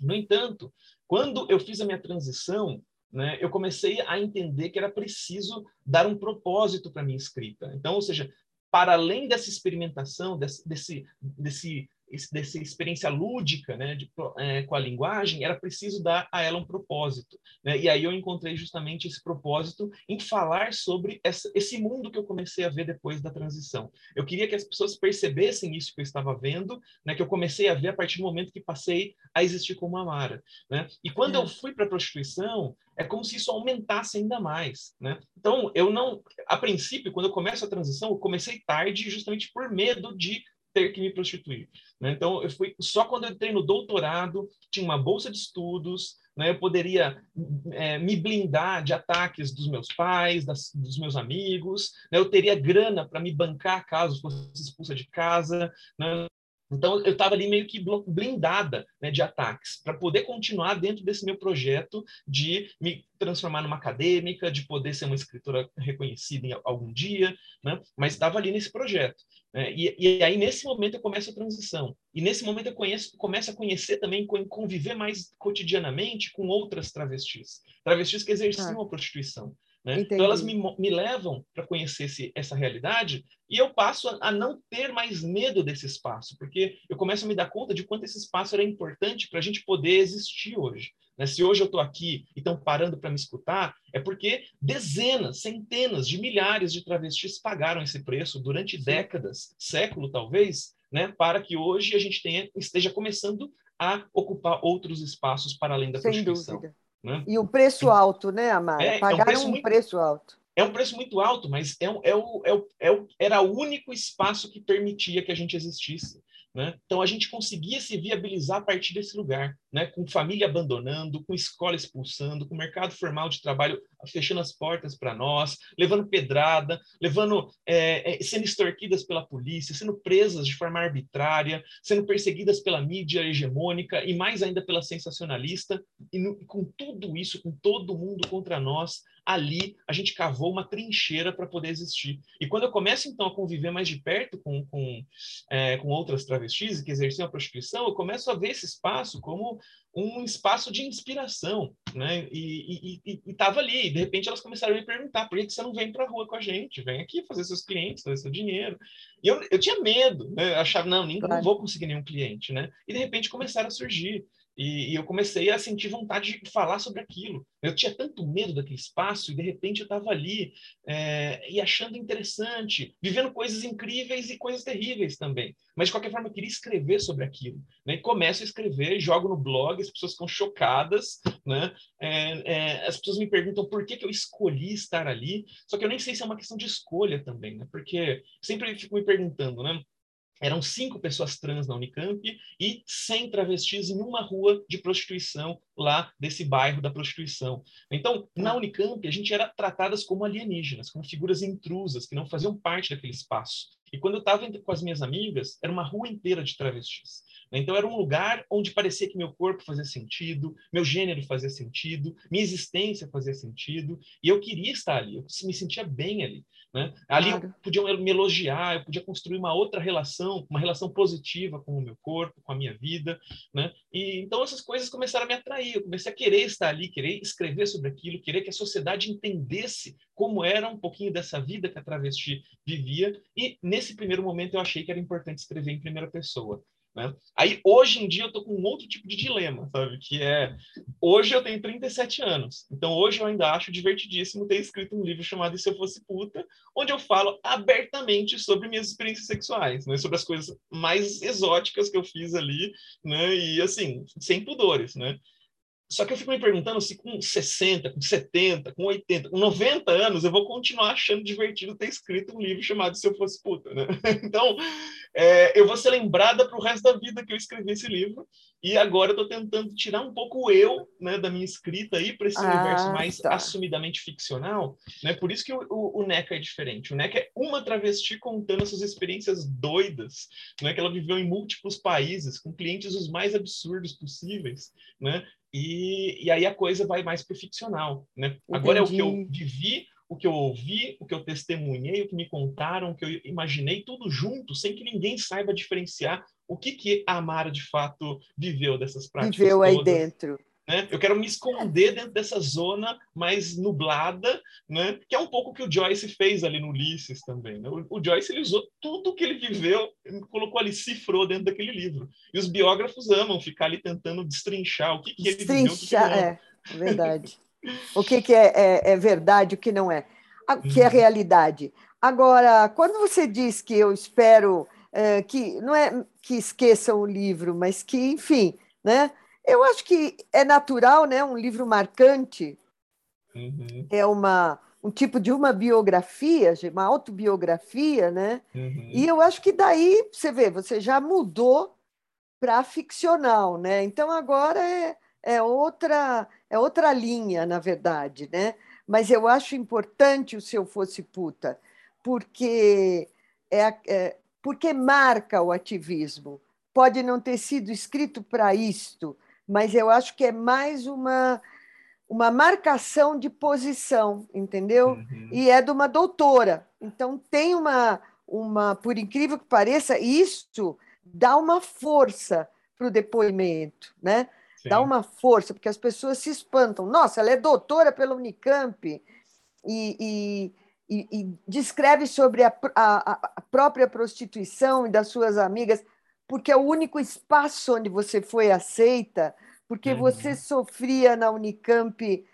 No entanto, quando eu fiz a minha transição né, eu comecei a entender que era preciso dar um propósito para minha escrita. Então, ou seja, para além dessa experimentação, desse, desse, desse dessa experiência lúdica né, de, é, com a linguagem, era preciso dar a ela um propósito. Né? E aí eu encontrei justamente esse propósito em falar sobre essa, esse mundo que eu comecei a ver depois da transição. Eu queria que as pessoas percebessem isso que eu estava vendo, né, que eu comecei a ver a partir do momento que passei a existir como Amara. Né? E quando é. eu fui para a prostituição, é como se isso aumentasse ainda mais, né? Então, eu não, a princípio, quando eu começo a transição, eu comecei tarde justamente por medo de ter que me prostituir. Né? Então, eu fui só quando eu entrei no doutorado, tinha uma bolsa de estudos, né? eu poderia é, me blindar de ataques dos meus pais, das, dos meus amigos, né? eu teria grana para me bancar caso fosse expulsa de casa. Né? Então, eu estava ali meio que blindada né, de ataques, para poder continuar dentro desse meu projeto de me transformar numa acadêmica, de poder ser uma escritora reconhecida em algum dia, né? mas estava ali nesse projeto. Né? E, e, aí, nesse momento, eu começo a transição. E nesse momento, eu conheço, começo a conhecer também, conviver mais cotidianamente com outras travestis. Travestis que exerciam ah. a prostituição. Né? Então, elas me, me levam para conhecer esse, essa realidade e eu passo a, a, não ter mais medo desse espaço, porque eu começo a me dar conta de quanto esse espaço era importante para a gente poder existir hoje. Né? Se hoje eu estou aqui e estão parando para me escutar, é porque dezenas, centenas de milhares de travestis pagaram esse preço durante décadas, século talvez, né, para que hoje a gente tenha, esteja começando a ocupar outros espaços para além da Sem prostituição. Dúvida. Né? E o preço alto, né, Amara? É, Pagaram é um, preço, um muito, preço alto. É um preço muito alto, mas é, é, o, é, o, é o, era o único espaço que permitia que a gente existisse. Né? Então a gente conseguia se viabilizar a partir desse lugar, né? com família abandonando, com escola expulsando, com mercado formal de trabalho fechando as portas para nós, levando pedrada, levando é, é, sendo extorquidas pela polícia, sendo presas de forma arbitrária, sendo perseguidas pela mídia hegemônica e mais ainda pela sensacionalista. E no, com tudo isso, com todo mundo contra nós, ali a gente cavou uma trincheira para poder existir. E quando eu começo então a conviver mais de perto com, com, é, com outras travestis que exerciam a prostituição, eu começo a ver esse espaço como um espaço de inspiração, né? E estava ali. E de repente elas começaram a me perguntar: por que você não vem para a rua com a gente? Vem aqui fazer seus clientes, fazer seu dinheiro. E eu, eu tinha medo, né? Eu achava, não, nem, não vou conseguir nenhum cliente, né? E de repente começaram a surgir. E, e, eu comecei a sentir vontade de falar sobre aquilo. Eu tinha tanto medo daquele espaço e de repente eu estava ali é, e achando interessante, vivendo coisas incríveis e coisas terríveis também. Mas de qualquer forma eu queria escrever sobre aquilo. Né? E começo a escrever, jogo no blog, as pessoas ficam chocadas, né? É, é, as pessoas me perguntam por que, que eu escolhi estar ali. Só que eu nem sei se é uma questão de escolha também, né? Porque sempre fico me perguntando, né? Eram cinco pessoas trans na Unicamp e 100 travestis em uma rua de prostituição lá desse bairro da prostituição. Então, na tá. Unicamp, a gente era tratadas como alienígenas, como figuras intrusas, que não faziam parte daquele espaço. E quando eu estava com as minhas amigas, era uma rua inteira de travestis. Então era um lugar onde parecia que meu corpo fazia sentido, meu gênero fazia sentido, minha existência fazia sentido, e eu queria estar ali, eu me sentia bem ali. Né? Ali claro. eu podia me elogiar, eu podia construir uma outra relação, uma relação positiva com o meu corpo, com a minha vida. Né? E então essas coisas começaram a me atrair, eu comecei a querer estar ali, querer escrever sobre aquilo, querer que a sociedade entendesse como era um pouquinho dessa vida que a travesti vivia, e nesse primeiro momento eu achei que era importante escrever em primeira pessoa. Né? Aí, hoje em dia, eu estou com um outro tipo de dilema, sabe? Que é, hoje eu tenho 37 anos, então hoje eu ainda acho divertidíssimo ter escrito um livro chamado Se Eu Fosse Puta, onde eu falo abertamente sobre minhas experiências sexuais, né? Sobre as coisas mais exóticas que eu fiz ali, né? E, assim, sem pudores, né? Só que eu fico me perguntando se com 60, com 70, com 80, com 90 anos eu vou continuar achando divertido ter escrito um livro chamado Se Eu Fosse Puta, né? *laughs* Então, é, eu vou ser lembrada para o resto da vida que eu escrevi esse livro. E agora eu estou tentando tirar um pouco o eu né, da minha escrita aí para esse ah, universo mais tá. assumidamente ficcional. Né? Por isso que o, o, o, NECA é diferente. O NECA é uma travesti contando essas experiências doidas, né, que ela viveu em múltiplos países, com clientes os mais absurdos possíveis. Né? E, e aí a coisa vai mais para o ficcional. Né? Agora é o que eu vivi, o que eu ouvi, o que eu testemunhei, o que me contaram, o que eu imaginei, tudo junto, sem que ninguém saiba diferenciar o que, que a Amara de fato viveu dessas práticas. Viveu todas. aí dentro. Né? Eu quero me esconder dentro dessa zona mais nublada, né? que é um pouco o que o Joyce fez ali no Ulisses também. Né? O, o, Joyce ele usou tudo que ele viveu, colocou ali, cifrou dentro daquele livro. E os biógrafos amam ficar ali tentando destrinchar o que, que ele viveu. Destrinchar, é, verdade. o que, que é, é, é, verdade, o que não é. O que é uhum. realidade. Agora, quando você diz que eu espero é, que, não é que esqueçam o livro, mas que, enfim, né? Eu acho que é natural, né? Um livro marcante uhum. é uma um tipo de uma biografia, uma autobiografia, né? Uhum. E eu acho que daí você vê, você já mudou para ficcional, né? Então agora é, é outra é outra linha, na verdade, né? Mas eu acho importante o Se Eu Fosse Puta, porque é, é porque marca o ativismo. Pode não ter sido escrito para isto, mas eu acho que é mais uma uma marcação de posição, entendeu? Uhum. E é de uma doutora. Então tem uma uma, por incrível que pareça, isso dá uma força para o depoimento, né? Sim. Dá uma força, porque as pessoas se espantam. Nossa, ela é doutora pela Unicamp e, e, e, e descreve sobre a, a, a própria prostituição e das suas amigas, porque é o único espaço onde você foi aceita, porque uhum. você sofria na Unicamp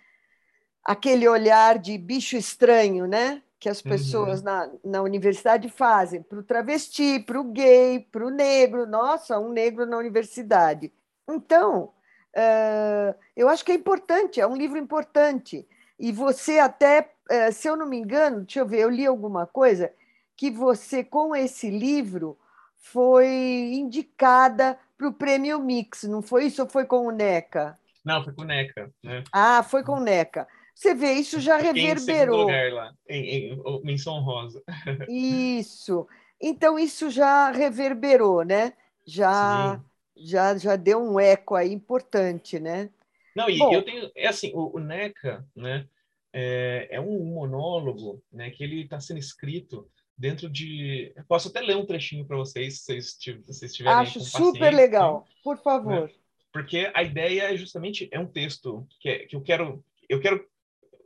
aquele olhar de bicho estranho, né? que as pessoas uhum. na, na universidade fazem para o travesti, para o gay, para o negro. Nossa, um negro na universidade. Então, uh, eu acho que é importante, é um livro importante. E você até, uh, se eu não me engano, deixa eu ver, eu li alguma coisa, que você, com esse livro, foi indicada para o Prêmio Mix, não foi isso ou foi com o NECA? Não, foi com o NECA. Né? Ah, foi com o NECA. Você vê, isso já reverberou. Em lugar lá, em, em menção rosa. *laughs* Isso. Então, isso já reverberou, né? Já, já, já deu um eco aí importante, né? Não, e Bom, eu tenho... É assim, o, o NECA, né? É, é um monólogo, né? Que ele está sendo escrito dentro de... Eu posso até ler um trechinho para vocês, se vocês, vocês tiverem Acho super legal. Por favor. Né? Porque a ideia é justamente... É um texto que, é, que eu quero... Eu quero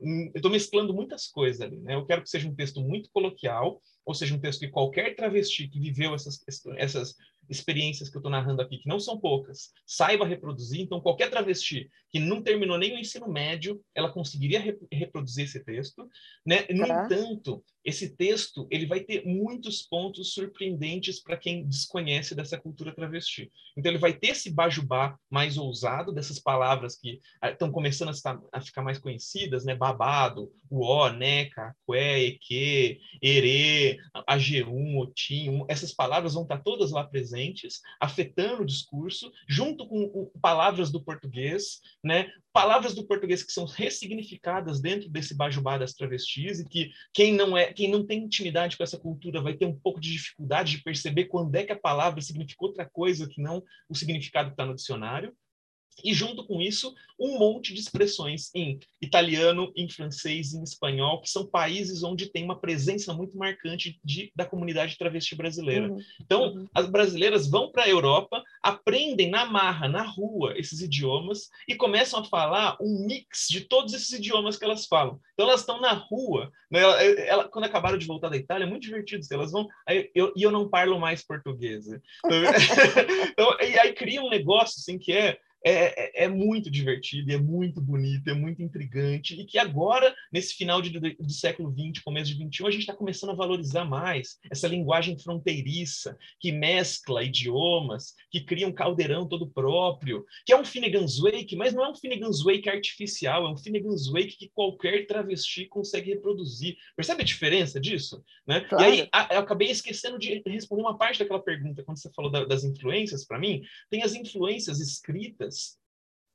eu estou mesclando muitas coisas ali, né? Eu quero que seja um texto muito coloquial, ou seja, um texto que qualquer travesti que viveu essas, essas experiências que eu estou narrando aqui, que não são poucas, saiba reproduzir. Então, qualquer travesti que não terminou nem o ensino médio, ela conseguiria re reproduzir esse texto. Né? No tá. entanto, esse texto ele vai ter muitos pontos surpreendentes para quem desconhece dessa cultura travesti. Então, ele vai ter esse bajubá mais ousado, dessas palavras que estão ah, começando a, estar, a, ficar mais conhecidas, né? babado, uó, neca, cué, eque, erê, AG1, otim, essas palavras vão estar todas lá presentes, afetando o discurso, junto com palavras do português, né? palavras do português que são ressignificadas dentro desse bajubá das travestis e que quem não é, quem não tem intimidade com essa cultura vai ter um pouco de dificuldade de perceber quando é que a palavra significa outra coisa que não o significado que está no dicionário. E junto com isso, um monte de expressões em italiano, em francês, em espanhol, que são países onde tem uma presença muito marcante de, da comunidade travesti brasileira. Uhum. Então, uhum. as brasileiras vão para a Europa, aprendem na marra, na rua, esses idiomas e começam a falar um mix de todos esses idiomas que elas falam. Então, elas estão na rua. Né? Ela, ela, quando acabaram de voltar da Itália, é muito divertido. Elas vão. Aí, eu, e eu não parlo mais português. *laughs* então, e aí cria um negócio assim que é é, é, é, muito divertido, é muito bonito, é muito intrigante, e que agora, nesse final de, do século XX, começo de XXI, a gente está começando a valorizar mais essa linguagem fronteiriça, que mescla idiomas, que cria um caldeirão todo próprio, que é um Finnegan's Wake, mas não é um Finnegan's Wake artificial, é um Finnegan's Wake que qualquer travesti consegue reproduzir. Percebe a diferença disso? Né? Claro. E aí, a, eu acabei esquecendo de responder uma parte daquela pergunta, quando você falou da, das influências, para mim, tem as influências escritas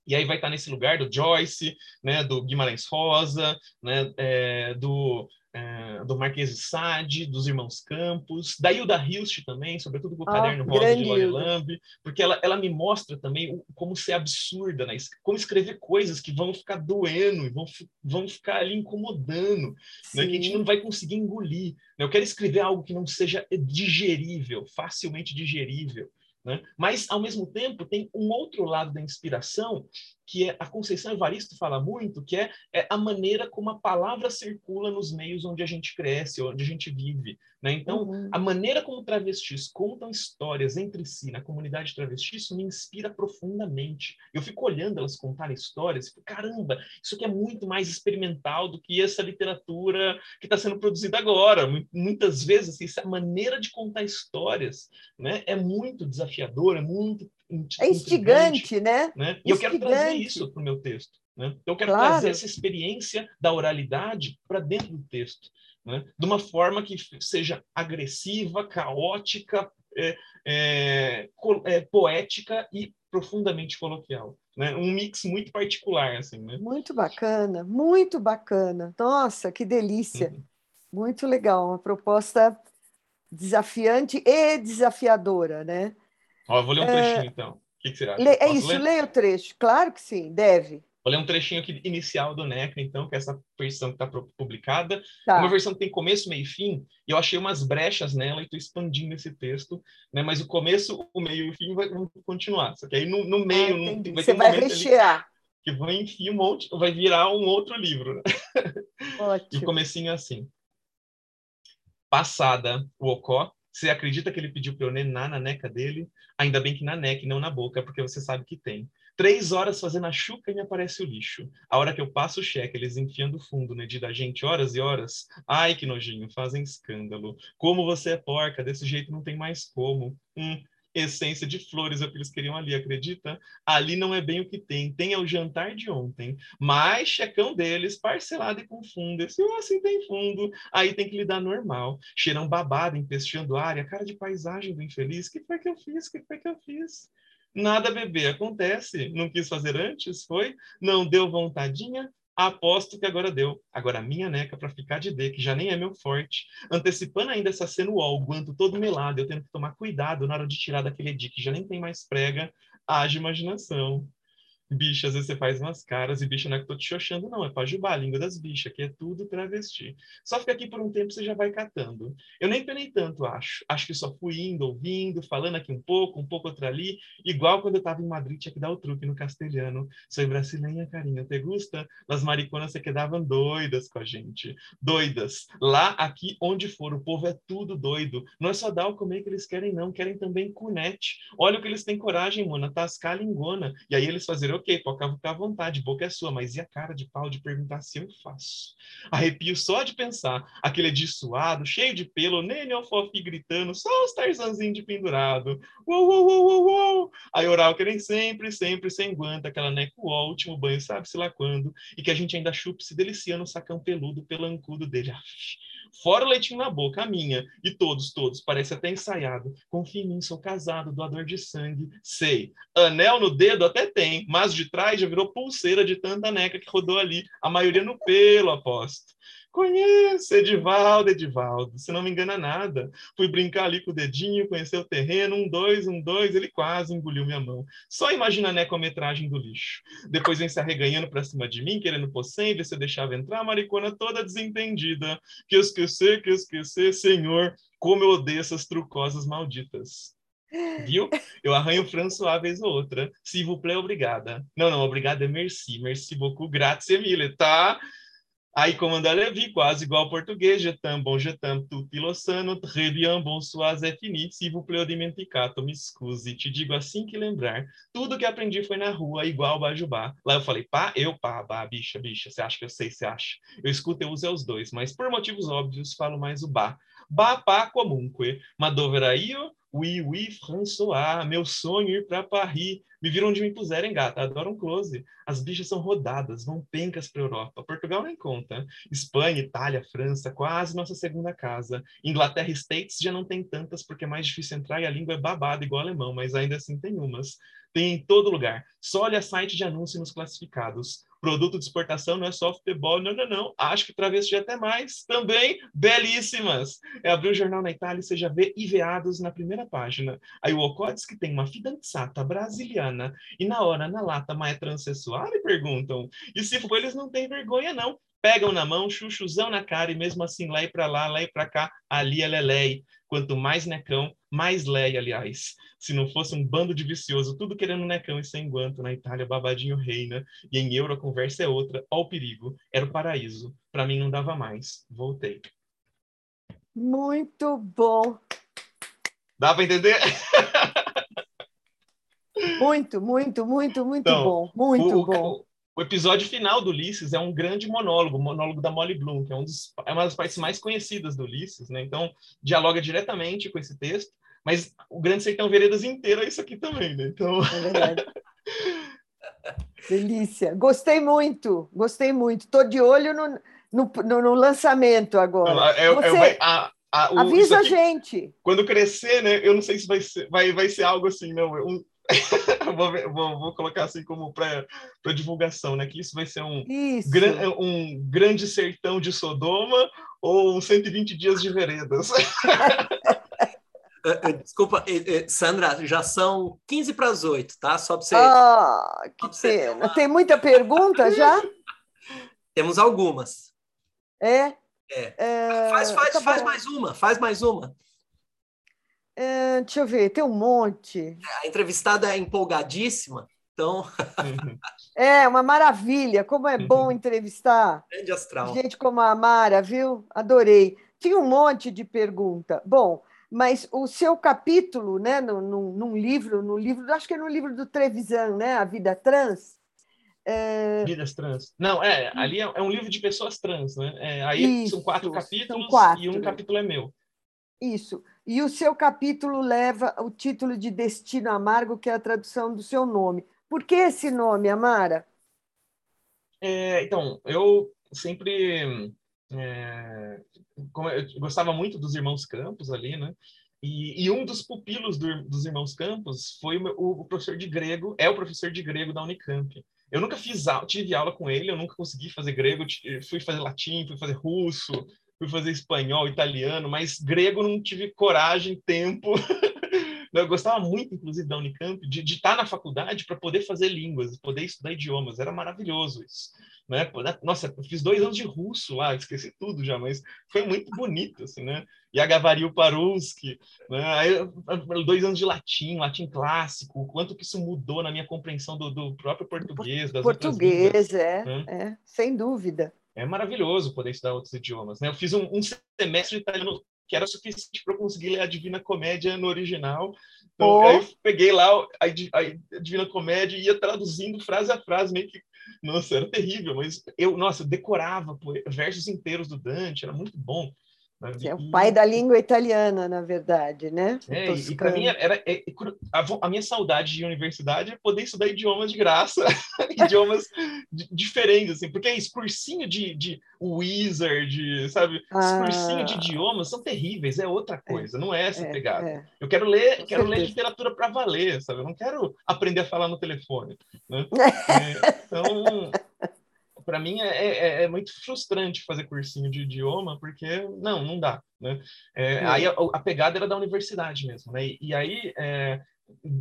e aí vai estar nesse lugar do Joyce, né, do Guimarães Rosa, né, é, do, é, do Marquês de Sade, dos Irmãos Campos, da Hilda Hilst também, sobretudo com o oh, Caderno Rosa de Lori Lamb, porque ela, ela me mostra também como ser absurda, né, como escrever coisas que vão ficar doendo e vão, vão ficar ali incomodando, né, que a gente não vai conseguir engolir. Né? Eu quero escrever algo que não seja digerível, facilmente digerível. Né? Mas, ao mesmo tempo, tem um outro lado da inspiração que é, a Conceição Evaristo fala muito, que é, é, a maneira como a palavra circula nos meios onde a gente cresce, onde a gente vive. Né? Então, uhum. a maneira como travestis contam histórias entre si na comunidade travesti, isso me inspira profundamente. Eu fico olhando elas contarem histórias e fico, caramba, isso aqui é muito mais experimental do que essa literatura que está sendo produzida agora. Muitas vezes, assim, essa maneira de contar histórias né, é muito desafiadora, é muito é instigante, né? né? E eu quero trazer isso para o meu texto. Né? Eu quero claro. trazer essa experiência da oralidade para dentro do texto, né? de uma forma que seja agressiva, caótica, é, é, é, poética e profundamente coloquial. Né? Um mix muito particular. Assim, né? Muito bacana, muito bacana. Nossa, que delícia. Uhum. Muito legal, uma proposta desafiante e desafiadora, né? Ó, vou ler um é, trechinho, então. O que, que você acha? é isso, ler? leia o trecho. Claro que sim, deve. Vou ler um trechinho aqui inicial do NECA, então, que é essa versão que está publicada. Tá. Uma versão que tem começo, meio e fim, e eu achei umas brechas nela e estou expandindo esse texto, né? Mas o começo, o meio e o fim vão continuar. Só que aí no, no meio... Ah, no, vai Você vai rechear. Que vai enfim um monte, vai virar um outro livro. Né? Ótimo. *laughs* e o comecinho é assim. Passada o Ocó, você acredita que ele pediu nenar na neca dele? Ainda bem que na neca e não na boca, porque você sabe que tem. Três horas fazendo a chuca e me aparece o lixo. A hora que eu passo o cheque, eles enfiando fundo, né? De da gente horas e horas. Ai, que nojinho, fazem escândalo. Como você é porca, desse jeito não tem mais como. Hum, essência de flores, é o que eles queriam ali, acredita? Ali não é bem o que tem, tem é o jantar de ontem, mas checão deles, parcelado e com fundo, esse assim tem fundo, aí tem que lidar normal, cheirão babado, empesteando área, cara de paisagem do infeliz, que foi que eu fiz, que foi que eu fiz? Nada, bebê, acontece. Não quis fazer antes, foi? Não deu vontadinha? Aposto que agora deu. Agora minha neca para ficar de D, que já nem é meu forte. Antecipando ainda essa cena o guanto todo melado, eu tendo que tomar cuidado na hora de tirar daquele D que já nem tem mais prega. Haja imaginação. Bicha, às vezes você faz umas caras e bicha não é que tô te xoxando, não. É pajubá, língua das bichas, que é tudo travesti. Só fica aqui por um tempo, você já vai catando. Eu nem penei tanto, acho. Acho que só fui indo, ouvindo, falando aqui um pouco, um pouco outra ali. Igual quando eu tava em Madrid, tinha que dar o truque no castelhano. Sou brasileira, carinha, te gusta? As mariconas se quedavam doidas com a gente. Doidas. Lá, aqui, onde for, o povo é tudo doido. Não é só dar o comer que eles querem, não. Querem também cunete. Olha o que eles têm coragem, mano. Tascar a lingona. E aí eles fazer ok, ficar à vontade, boca é sua, mas e a cara de pau de perguntar se eu faço? Arrepio só de pensar, aquele de suado, cheio de pelo, nem o fofi gritando, só os tarzanzinhos de pendurado. Uou, uou, uou, uou, uou. Aí oral que nem sempre, sempre sem guanta, aquela neco o último banho, sabe-se lá quando, e que a gente ainda chupa se deliciando o sacão peludo, pelancudo dele. Fora o leitinho na boca, a minha. E todos, todos, parece até ensaiado. Confia em mim, sou casado, doador de sangue. Sei. Anel no dedo até tem, mas de trás já virou pulseira de tanta neca que rodou ali. A maioria no pelo, aposto. Conheço, Edivaldo, Edivaldo, se não me engana nada. Fui brincar ali com o dedinho, conhecer o terreno, um, dois, um, dois, ele quase engoliu minha mão. Só imagina a necometragem do lixo. Depois vem se arreganhando pra cima de mim, querendo pôr sem, ver se eu deixava entrar, a maricona toda desentendida. Que esquecer, que esquecer, senhor, como eu odeio essas trucosas malditas. Viu? Eu arranho François vez ou outra. Se vous plaît, obrigada. Não, não, obrigada é merci. Merci beaucoup, grazie mille, tá? Aí comanda Levi, quase igual ao português, jetam, bom jetam, tu pilossano, très bien, é fini, se vous dimenticato, me excuse, te digo assim que lembrar, tudo que aprendi foi na rua, igual Bajubá. Lá eu falei, pá, eu, pá, bah, bicha, bicha, você acha que eu sei, você acha? Eu escuto, eu uso é os dois, mas por motivos óbvios, falo mais o bah. Bah, pá, comunque, madoveraio, Oui, oui, François, meu sonho ir para Paris. Me viram onde me puserem, gata. Adoro um close. As bichas são rodadas, vão pencas para Europa. Portugal nem conta. Espanha, Itália, França, quase nossa segunda casa. Inglaterra States já não tem tantas porque é mais difícil entrar e a língua é babada igual alemão, mas ainda assim tem umas. Tem em todo lugar. Só olha site de anúncio nos classificados produto de exportação não é só futebol, não, não, não. Acho que travesti até mais, também belíssimas. É abrir o jornal na Itália e você já vê na primeira página. Aí o Ocó diz que tem uma fidanzata brasiliana e na hora, na lata, mas é transexual? E perguntam. E se for, eles não têm vergonha, não. Pegam na mão, chuchuzão na cara e mesmo assim lá e para lá, lá e para cá, ali é lelei. Quanto mais necão, mais lei, aliás. Se não fosse um bando de vicioso, tudo querendo necão e sem guanto, na Itália babadinho reina, e em euro a conversa é outra, ó o perigo, era o paraíso. Para mim não dava mais. Voltei. Muito bom. Dá para entender? *laughs* Muito, muito, muito, muito então, bom. Muito o, bom. O episódio final do Ulisses é um grande monólogo, o monólogo da Molly Bloom, que é, um dos, é uma das partes mais conhecidas do Ulisses, né? Então, dialoga diretamente com esse texto, mas o Grande Sertão Veredas inteiro é isso aqui também, né? Então... É verdade. *laughs* Delícia. Gostei muito, gostei muito. Estou de olho no, no, no, lançamento agora. É, é Você... é, a, a, o, Avisa aqui, a gente. Quando crescer, né? Eu não sei se vai ser, vai, vai ser algo assim, não. Um, *laughs* vou, vou, vou, colocar assim como para divulgação, né? Que isso vai ser um, gran, um grande sertão de Sodoma ou 120 dias de veredas. Eh, *laughs* eh, desculpa, eh, Sandra, já são 15 para as 8, tá? Só para você. Ah, que pena. Uma... Tem muita pergunta já? *laughs* Temos algumas. É? É. é... Faz, faz, tá faz mais uma, faz mais uma. É, deixa eu ver, tem um monte. A entrevistada é empolgadíssima, então. *laughs* é, uma maravilha. Como é bom entrevistar. Grande astral. Gente como a Amara, viu? Adorei. Tinha um monte de pergunta. Bom, mas o seu capítulo, né, num, num, livro, no livro, acho que é no livro do Trevisan, né, A Vida Trans. É... Vidas trans. Não, é, ali é, é, um livro de pessoas trans, né? É, aí Isso, são quatro capítulos são quatro. e um capítulo é meu. Isso. E o seu capítulo leva o título de Destino Amargo, que é a tradução do seu nome. Por que esse nome, Amara? É, então, eu sempre é, eu gostava muito dos irmãos Campos ali, né? E, e um dos pupilos do, dos irmãos Campos foi o, o, professor de grego, é o professor de grego da Unicamp. Eu nunca fiz tive aula com ele, eu nunca consegui fazer grego, fui fazer latim, fui fazer russo, fui fazer espanhol, italiano, mas grego não tive coragem, tempo. *laughs* eu gostava muito, inclusive, da Unicamp, de, de estar na faculdade para poder fazer línguas, poder estudar idiomas. Era maravilhoso isso. Né? Nossa, eu fiz dois anos de russo lá, esqueci tudo já, mas foi muito bonito, assim, né? E a Gavaril Paruski, né? Aí, dois anos de latim, latim clássico, quanto que isso mudou na minha compreensão do, do próprio português, das Português, é, né? é, sem dúvida. É maravilhoso poder estudar outros idiomas, né? Eu fiz um, um semestre de italiano que era suficiente para eu conseguir ler a Divina Comédia no original. Então, oh. aí eu peguei lá a, a Divina Comédia e ia traduzindo frase a frase, meio que nossa, era terrível, mas eu, nossa, eu decorava versos inteiros do Dante, era muito bom. É o pai da língua italiana, na verdade, né? É, e para mim era, era é, a, a, minha saudade de universidade é poder estudar idiomas de graça, *laughs* idiomas diferentes, assim, porque esse cursinho de, de wizard, sabe? Ah. cursinho de idiomas são terríveis, é outra é, coisa, é, não é essa é, pegada. É. Eu quero ler, quero ler literatura para valer, sabe? Eu não quero aprender a falar no telefone. Né? *laughs* É, então para mim é, é, é, muito frustrante fazer cursinho de idioma, porque não, não dá. Né? É, aí a, a, pegada era da universidade mesmo. Né? E, e aí é,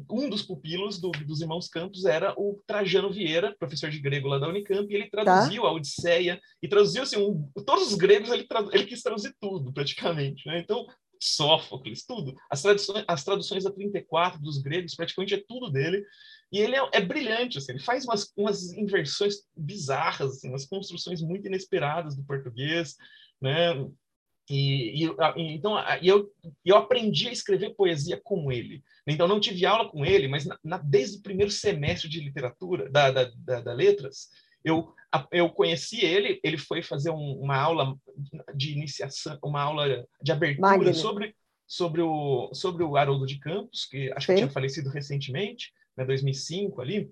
um dos pupilos do, dos irmãos Campos era o Trajano Vieira, professor de grego lá da Unicamp, e ele traduziu tá. a Odisseia, e traduziu assim, um, todos os gregos ele, ele quis traduzir tudo, praticamente. Né? Então, Sófocles, tudo. As traduções, as traduções a 34 dos gregos, praticamente é tudo dele. E ele é, é brilhante, assim, ele faz umas, umas inversões bizarras, assim, umas construções muito inesperadas do português, né? E, e, então eu, eu aprendi a escrever poesia com ele. Então não tive aula com ele, mas na, na, desde o primeiro semestre de literatura, da, da, da, da letras, eu, eu conheci ele. Ele foi fazer um, uma aula de iniciação, uma aula de abertura sobre sobre o sobre o Haroldo de Campos, que acho Sim. que tinha falecido recentemente né, 2005 ali,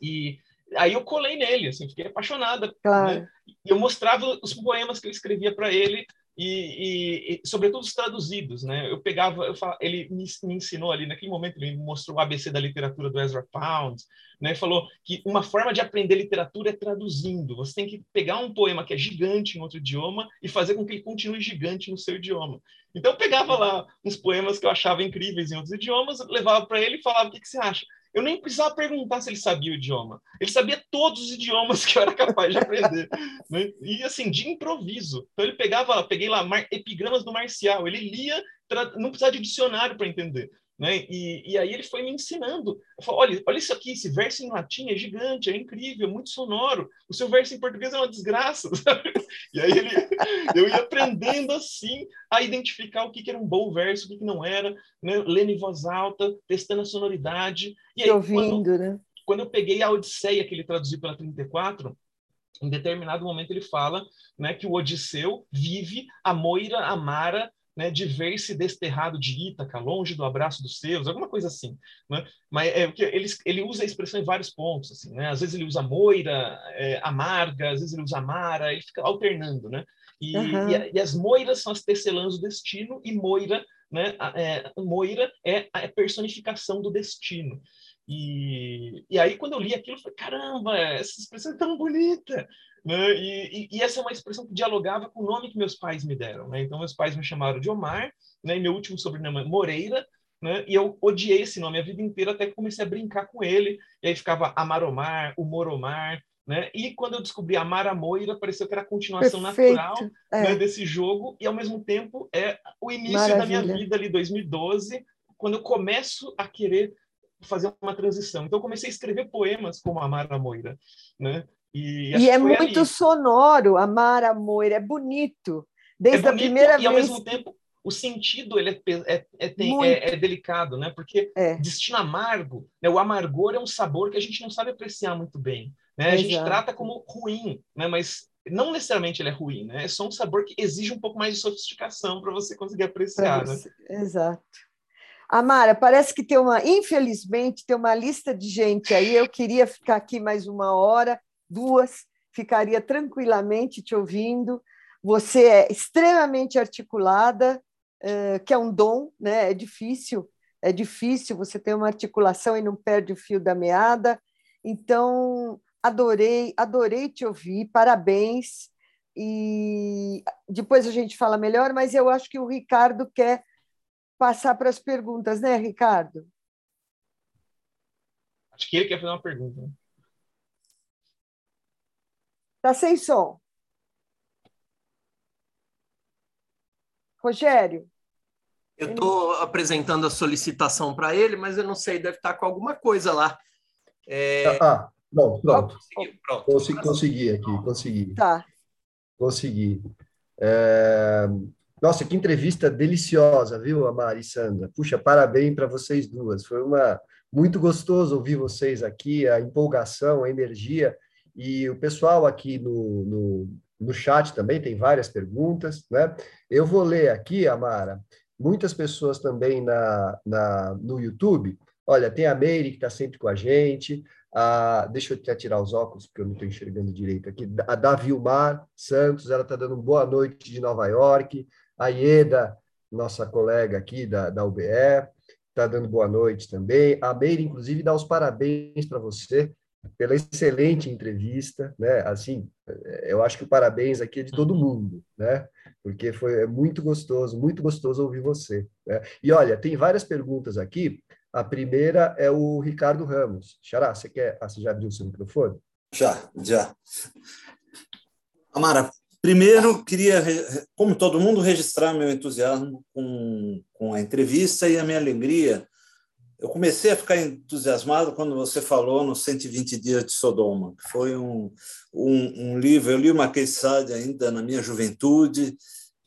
e aí eu colei nele, assim, fiquei apaixonada. Claro. Né? E eu mostrava os poemas que eu escrevia para ele e, e, e, sobretudo os traduzidos, né? Eu pegava, eu falava, ele me, me, ensinou ali naquele momento, ele me mostrou o ABC da literatura do Ezra Pound, né? Falou que uma forma de aprender literatura é traduzindo. Você tem que pegar um poema que é gigante em outro idioma e fazer com que ele continue gigante no seu idioma. Então eu pegava lá uns poemas que eu achava incríveis em outros idiomas, levava para ele e falava: "O que, que você acha?" Eu nem precisava perguntar se ele sabia o idioma. Ele sabia todos os idiomas que eu era capaz de aprender. *laughs* né? E assim, de improviso. Então ele pegava peguei lá epigramas do Marcial, ele lia, não precisava de dicionário para entender. Né? E, e, aí ele foi me ensinando. Falei, olha, olha isso aqui, esse verso em latim é gigante, é incrível, muito sonoro. O seu verso em português é uma desgraça. Sabe? *laughs* E aí ele, eu ia aprendendo assim a identificar o que, que era um bom verso, o que, que não era, né? lendo em voz alta, testando a sonoridade. E aí, ouvindo, quando, né? Quando eu peguei a Odisseia que ele traduziu pela 34, em determinado momento ele fala né, que o Odisseu vive a Moira Amara né, de ver-se desterrado de Ítaca, longe do abraço dos seus, alguma coisa assim. Né? Mas é porque ele, ele usa a expressão em vários pontos. Assim, né? Às vezes ele usa moira, é, amarga, às vezes ele usa amara, ele fica alternando. Né? E, uhum. e, e as moiras são as tecelãs do destino, e moira, né, é, moira é a personificação do destino. E, e aí, quando eu li aquilo, eu falei: caramba, essa expressão é tão bonita! Né? E, e, e, essa é uma expressão que dialogava com o nome que meus pais me deram. Né? Então, meus pais me chamaram de Omar, né? e meu último sobrenome é Moreira, né? e eu odiei esse nome a vida inteira até que comecei a brincar com ele, e aí ficava Amaromar, o Moromar, né? E quando eu descobri Amar a Moira, pareceu que era a continuação Perfeito. natural é. né, desse jogo, e ao mesmo tempo é o início Maravilha. da minha vida ali, 2012, quando eu começo a querer fazer uma transição. Então, eu comecei a escrever poemas como Amar a Moira, né? E, e é muito ali. sonoro, Amar a Moira, é bonito. Desde é bonito, a primeira e, vez. E ao mesmo tempo o sentido ele é, é, é, tem, é, é delicado, né? Porque é. destino amargo, né? o amargor é um sabor que a gente não sabe apreciar muito bem. Né? A gente trata como ruim, né? mas não necessariamente ele é ruim, né? É só um sabor que exige um pouco mais de sofisticação para você conseguir apreciar, né? Exato. Amara, parece que tem uma, infelizmente, tem uma lista de gente aí. Eu queria ficar aqui mais uma hora, duas, ficaria tranquilamente te ouvindo. Você é extremamente articulada, que é um dom, né? É difícil, é difícil você ter uma articulação e não perde o fio da meada. Então, adorei, adorei te ouvir, parabéns. E depois a gente fala melhor, mas eu acho que o Ricardo quer passar para as perguntas, né, Ricardo? Acho que ele quer fazer uma pergunta. Está sem som. Rogério? Eu estou apresentando a solicitação para ele, mas eu não sei, deve estar tá com alguma coisa lá. É... Ah, não, pronto. Consegui, pronto. Consegui, consegui aqui, consegui. Tá. Consegui. É... Nossa, que entrevista deliciosa, viu, Amari e Sandra? Puxa, parabéns para vocês duas. Foi uma muito gostoso ouvir vocês aqui, a empolgação, a energia. E o pessoal aqui no, no, no chat também tem várias perguntas, né? Eu vou ler aqui, Amara, muitas pessoas também na, na, no YouTube. Olha, tem a Meire que está sempre com a gente. A, deixa eu até tirar os óculos, porque eu não estou enxergando direito aqui. A Davilmar Santos, ela está dando boa noite de Nova York. A Ieda, nossa colega aqui da, da UBE, está dando boa noite também. A Meire, inclusive, dá os parabéns para você pela excelente entrevista, né? Assim, eu acho que o parabéns aqui é de todo mundo, né? Porque foi é muito gostoso, muito gostoso ouvir você. Né? E olha, tem várias perguntas aqui. A primeira é o Ricardo Ramos. Xará, você quer? Ah, você já abriu o seu microfone? Já, já. Amara, primeiro queria, como todo mundo, registrar meu entusiasmo com, com a entrevista e a minha alegria eu comecei a ficar entusiasmado quando você falou no 120 Dias de Sodoma, que foi um, um, um livro. Eu li o de Sade ainda na minha juventude,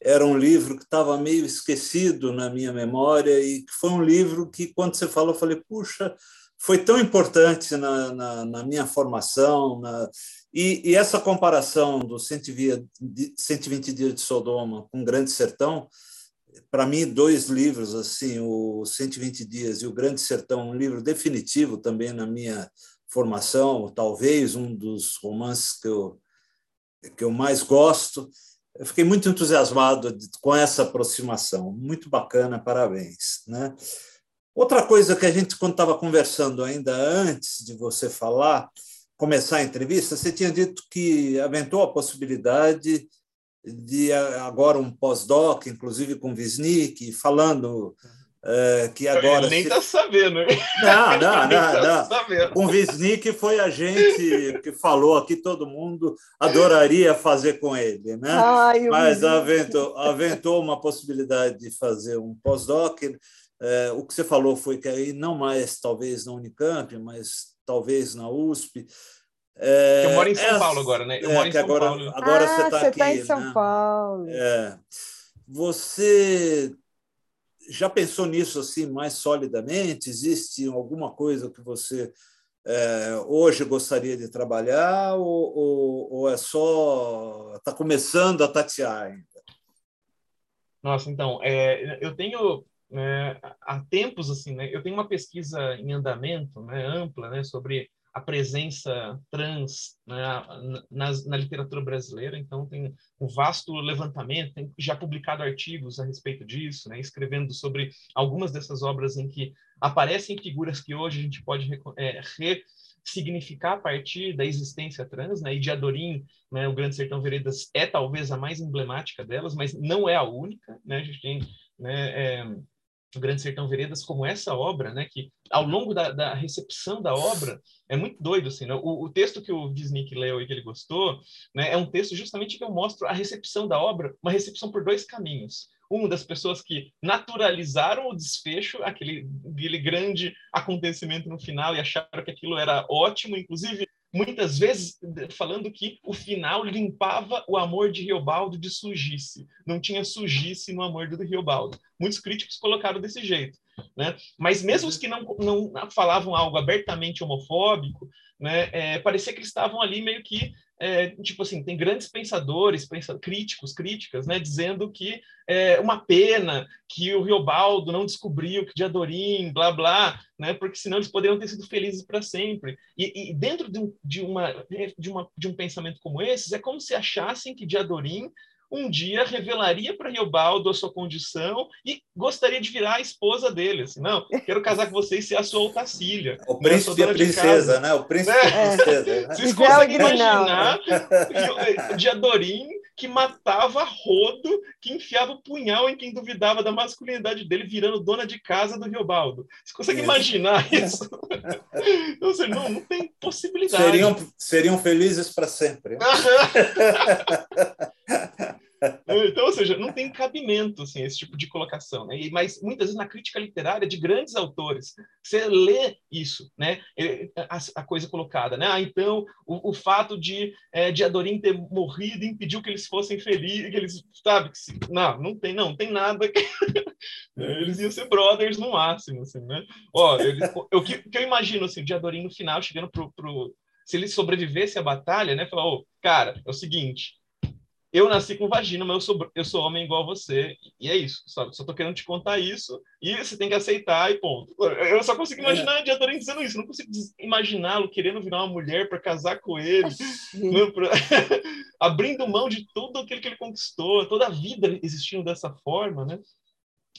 era um livro que estava meio esquecido na minha memória, e que foi um livro que, quando você falou, eu falei: puxa, foi tão importante na, na, na minha formação. Na... E, e, essa comparação do 120 Dias de Sodoma com Grande Sertão para mim, dois livros, assim, o 120 Dias e o Grande Sertão, um livro definitivo também na minha formação, talvez um dos romances que eu, que eu mais gosto. Eu fiquei muito entusiasmado com essa aproximação, muito bacana, parabéns. Né? Outra coisa que a gente, quando estava conversando ainda antes de você falar, começar a entrevista, você tinha dito que aventou a possibilidade de agora um pós-doc, inclusive com Wisnik, falando é, que agora... Ele nem está se... sabendo. Hein? Não, não, *laughs* não. Tá não. Com Wisnik foi a gente que falou aqui, todo mundo adoraria fazer com ele, né? Ai, Mas aventou, aventou uma possibilidade de fazer um pós-doc. É, o que você falou foi que aí não mais talvez na Unicamp, mas talvez na USP, é, eu moro em São é, Paulo agora, né? Eu é, moro em São agora, Paulo. Agora ah, você está aqui. Você está em São né? Paulo. É. Você já pensou nisso assim mais solidamente? Existe alguma coisa que você é, hoje gostaria de trabalhar ou, ou, ou é só está começando a tatear ainda? Nossa, então é, eu tenho né, há tempos assim, né? Eu tenho uma pesquisa em andamento, né, ampla, né, sobre a presença trans né, na, na, literatura brasileira, então tem um vasto levantamento, tem já publicado artigos a respeito disso, né, escrevendo sobre algumas dessas obras em que aparecem figuras que hoje a gente pode é, ressignificar a partir da existência trans, né, e de Adorim, né, o Grande Sertão Veredas é talvez a mais emblemática delas, mas não é a única, né, a gente tem né, é, o Grande Sertão Veredas como essa obra, né, que ao longo da, da recepção da obra é muito doido assim, né? o, o, texto que o Disney leu e que ele gostou, né, é um texto justamente que eu mostro a recepção da obra, uma recepção por dois caminhos. Um das pessoas que naturalizaram o desfecho, aquele, aquele grande acontecimento no final e acharam que aquilo era ótimo, inclusive muitas vezes falando que o final limpava o amor de Riobaldo de sujice. Não tinha sujice no amor do Riobaldo. Muitos críticos colocaram desse jeito. Né? Mas mesmo os que não, não falavam algo abertamente homofóbico, né, é, parecia que eles estavam ali meio que é, tipo assim, tem grandes pensadores, pensa, críticos, críticas, né, dizendo que é uma pena que o Riobaldo não descobriu que de Adorim, blá, blá, né, porque senão eles poderiam ter sido felizes para sempre. E, e dentro de, um, de, uma, de, uma, de um pensamento como esse, é como se achassem que de Adorim um dia revelaria para Riobaldo a sua condição e gostaria de virar a esposa dele. Assim, não, quero casar com você e ser a sua Otacília. O né, príncipe e a princesa, né? O príncipe e a é. princesa. Né? Vocês conseguem imaginar de Adorim que matava rodo, que enfiava o punhal em quem duvidava da masculinidade dele, virando dona de casa do Riobaldo. Você consegue imaginar isso? *laughs* Então, assim, não, não tem possibilidade. Seriam, seriam felizes para sempre. *laughs* Então, ou seja, não tem cabimento assim, esse tipo de colocação. Né? Mas muitas vezes na crítica literária de grandes autores, você lê isso, né? a, a coisa colocada. Né? Ah, então, o, o fato de, é, de Adorim ter morrido impediu que eles fossem felizes, que eles, sabe? Que se, não, não tem, não, tem nada. Que... *laughs* eles *laughs* iam ser brothers no máximo. Assim, né? Ó, eles, eu, que, que eu imagino assim, de Adorim no final, chegando pro, pro se ele sobrevivesse à batalha, né? Falar, oh, cara, é o seguinte, eu nasci com vagina, mas eu sou, eu sou homem igual você, e é isso, sabe? Só tô querendo te contar isso, e você tem que aceitar, e ponto. Eu só consigo é. imaginar é. Diadorim dizendo isso, não consigo imaginá-lo querendo virar uma mulher para casar com ele, pra... *laughs* abrindo mão de tudo aquilo que ele conquistou, toda a vida existindo dessa forma, né?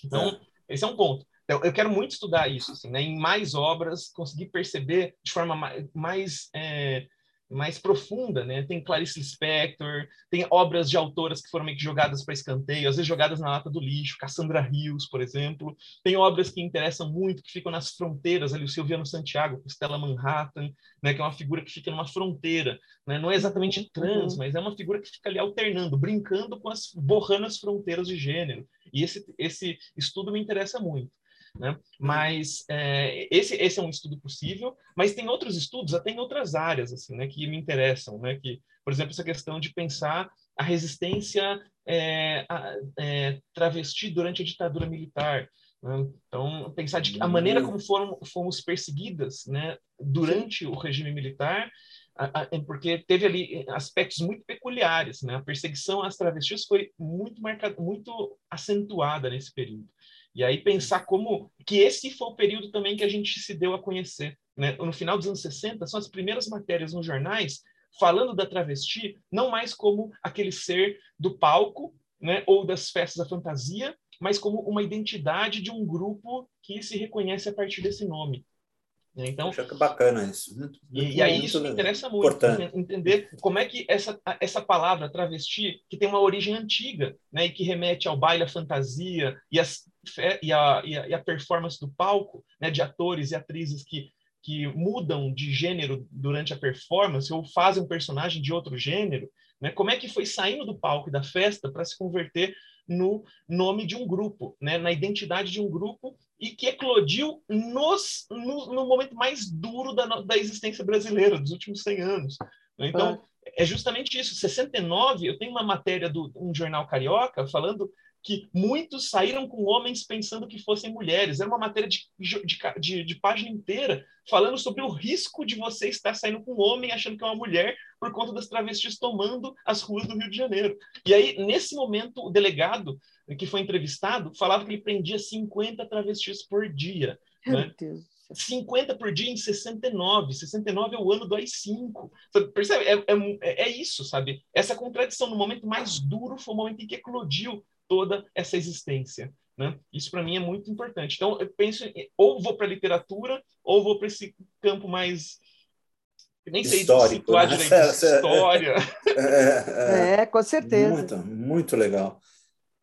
Então, é. esse é um ponto. Eu, eu quero muito estudar isso, assim, né? em mais obras, conseguir perceber de forma mais, mais é, mais profunda, né? Tem Clarice Lispector, tem obras de autoras que foram meio que jogadas para escanteio, às vezes jogadas na lata do lixo, Cassandra Rios, por exemplo. Tem obras que interessam muito, que ficam nas fronteiras, ali o Silviano Santiago, Stella Manhattan, né? Que é uma figura que fica numa fronteira, né? Não é exatamente trans, uhum. mas é uma figura que fica ali alternando, brincando com as borrando as fronteiras de gênero. E esse esse estudo me interessa muito. Né? Uhum. Mas é, esse, esse é um estudo possível, mas tem outros estudos, até em outras áreas, assim, né, que me interessam, né? Que, por exemplo, essa questão de pensar a resistência é, a, é, travesti durante a ditadura militar. Né? Então, pensar de a maneira como foram, fomos perseguidas, né, durante o regime militar, porque teve ali aspectos muito peculiares, né? A perseguição às travestis foi muito marcada, muito acentuada nesse período. E aí pensar como que esse foi o período também que a gente se deu a conhecer. Né? No final dos anos 60, são as primeiras matérias nos jornais falando da travesti, não mais como aquele ser do palco né, ou das festas da fantasia, mas como uma identidade de um grupo que se reconhece a partir desse nome. Né? Então, Acho que é bacana isso. Muito, e, e, aí isso me interessa muito, importante. entender como é que essa, essa palavra travesti, que tem uma origem antiga, né, e que remete ao baile, à fantasia e, as, e, a, e, a, e a performance do palco, né, de atores e atrizes que, que mudam de gênero durante a performance ou fazem um personagem de outro gênero, né, como é que foi saindo do palco e da festa para se converter no nome de um grupo, né, na identidade de um grupo e que eclodiu nos, no, no momento mais duro da, da existência brasileira, dos últimos 100 anos. Então, ah. é justamente isso. 69, eu tenho uma matéria de um jornal carioca falando que muitos saíram com homens pensando que fossem mulheres. Era uma matéria de, de, de, de, página inteira falando sobre o risco de você estar saindo com um homem achando que é uma mulher por conta das travestis tomando as ruas do Rio de Janeiro. E aí, nesse momento, o delegado que foi entrevistado falava que ele prendia 50 travestis por dia. Meu né? Deus. 50 por dia em 69. 69 é o ano do AI-5. Percebe? É, é, é, isso, sabe? Essa contradição, no momento mais duro, foi o momento em que eclodiu toda essa existência. Né? Isso para mim é muito importante. Então, eu penso, ou vou para a literatura, ou vou para esse campo mais. Nem sei Histórico, situar né? direito, *laughs* história. *laughs* É, é, é, com certeza. Muito, muito legal.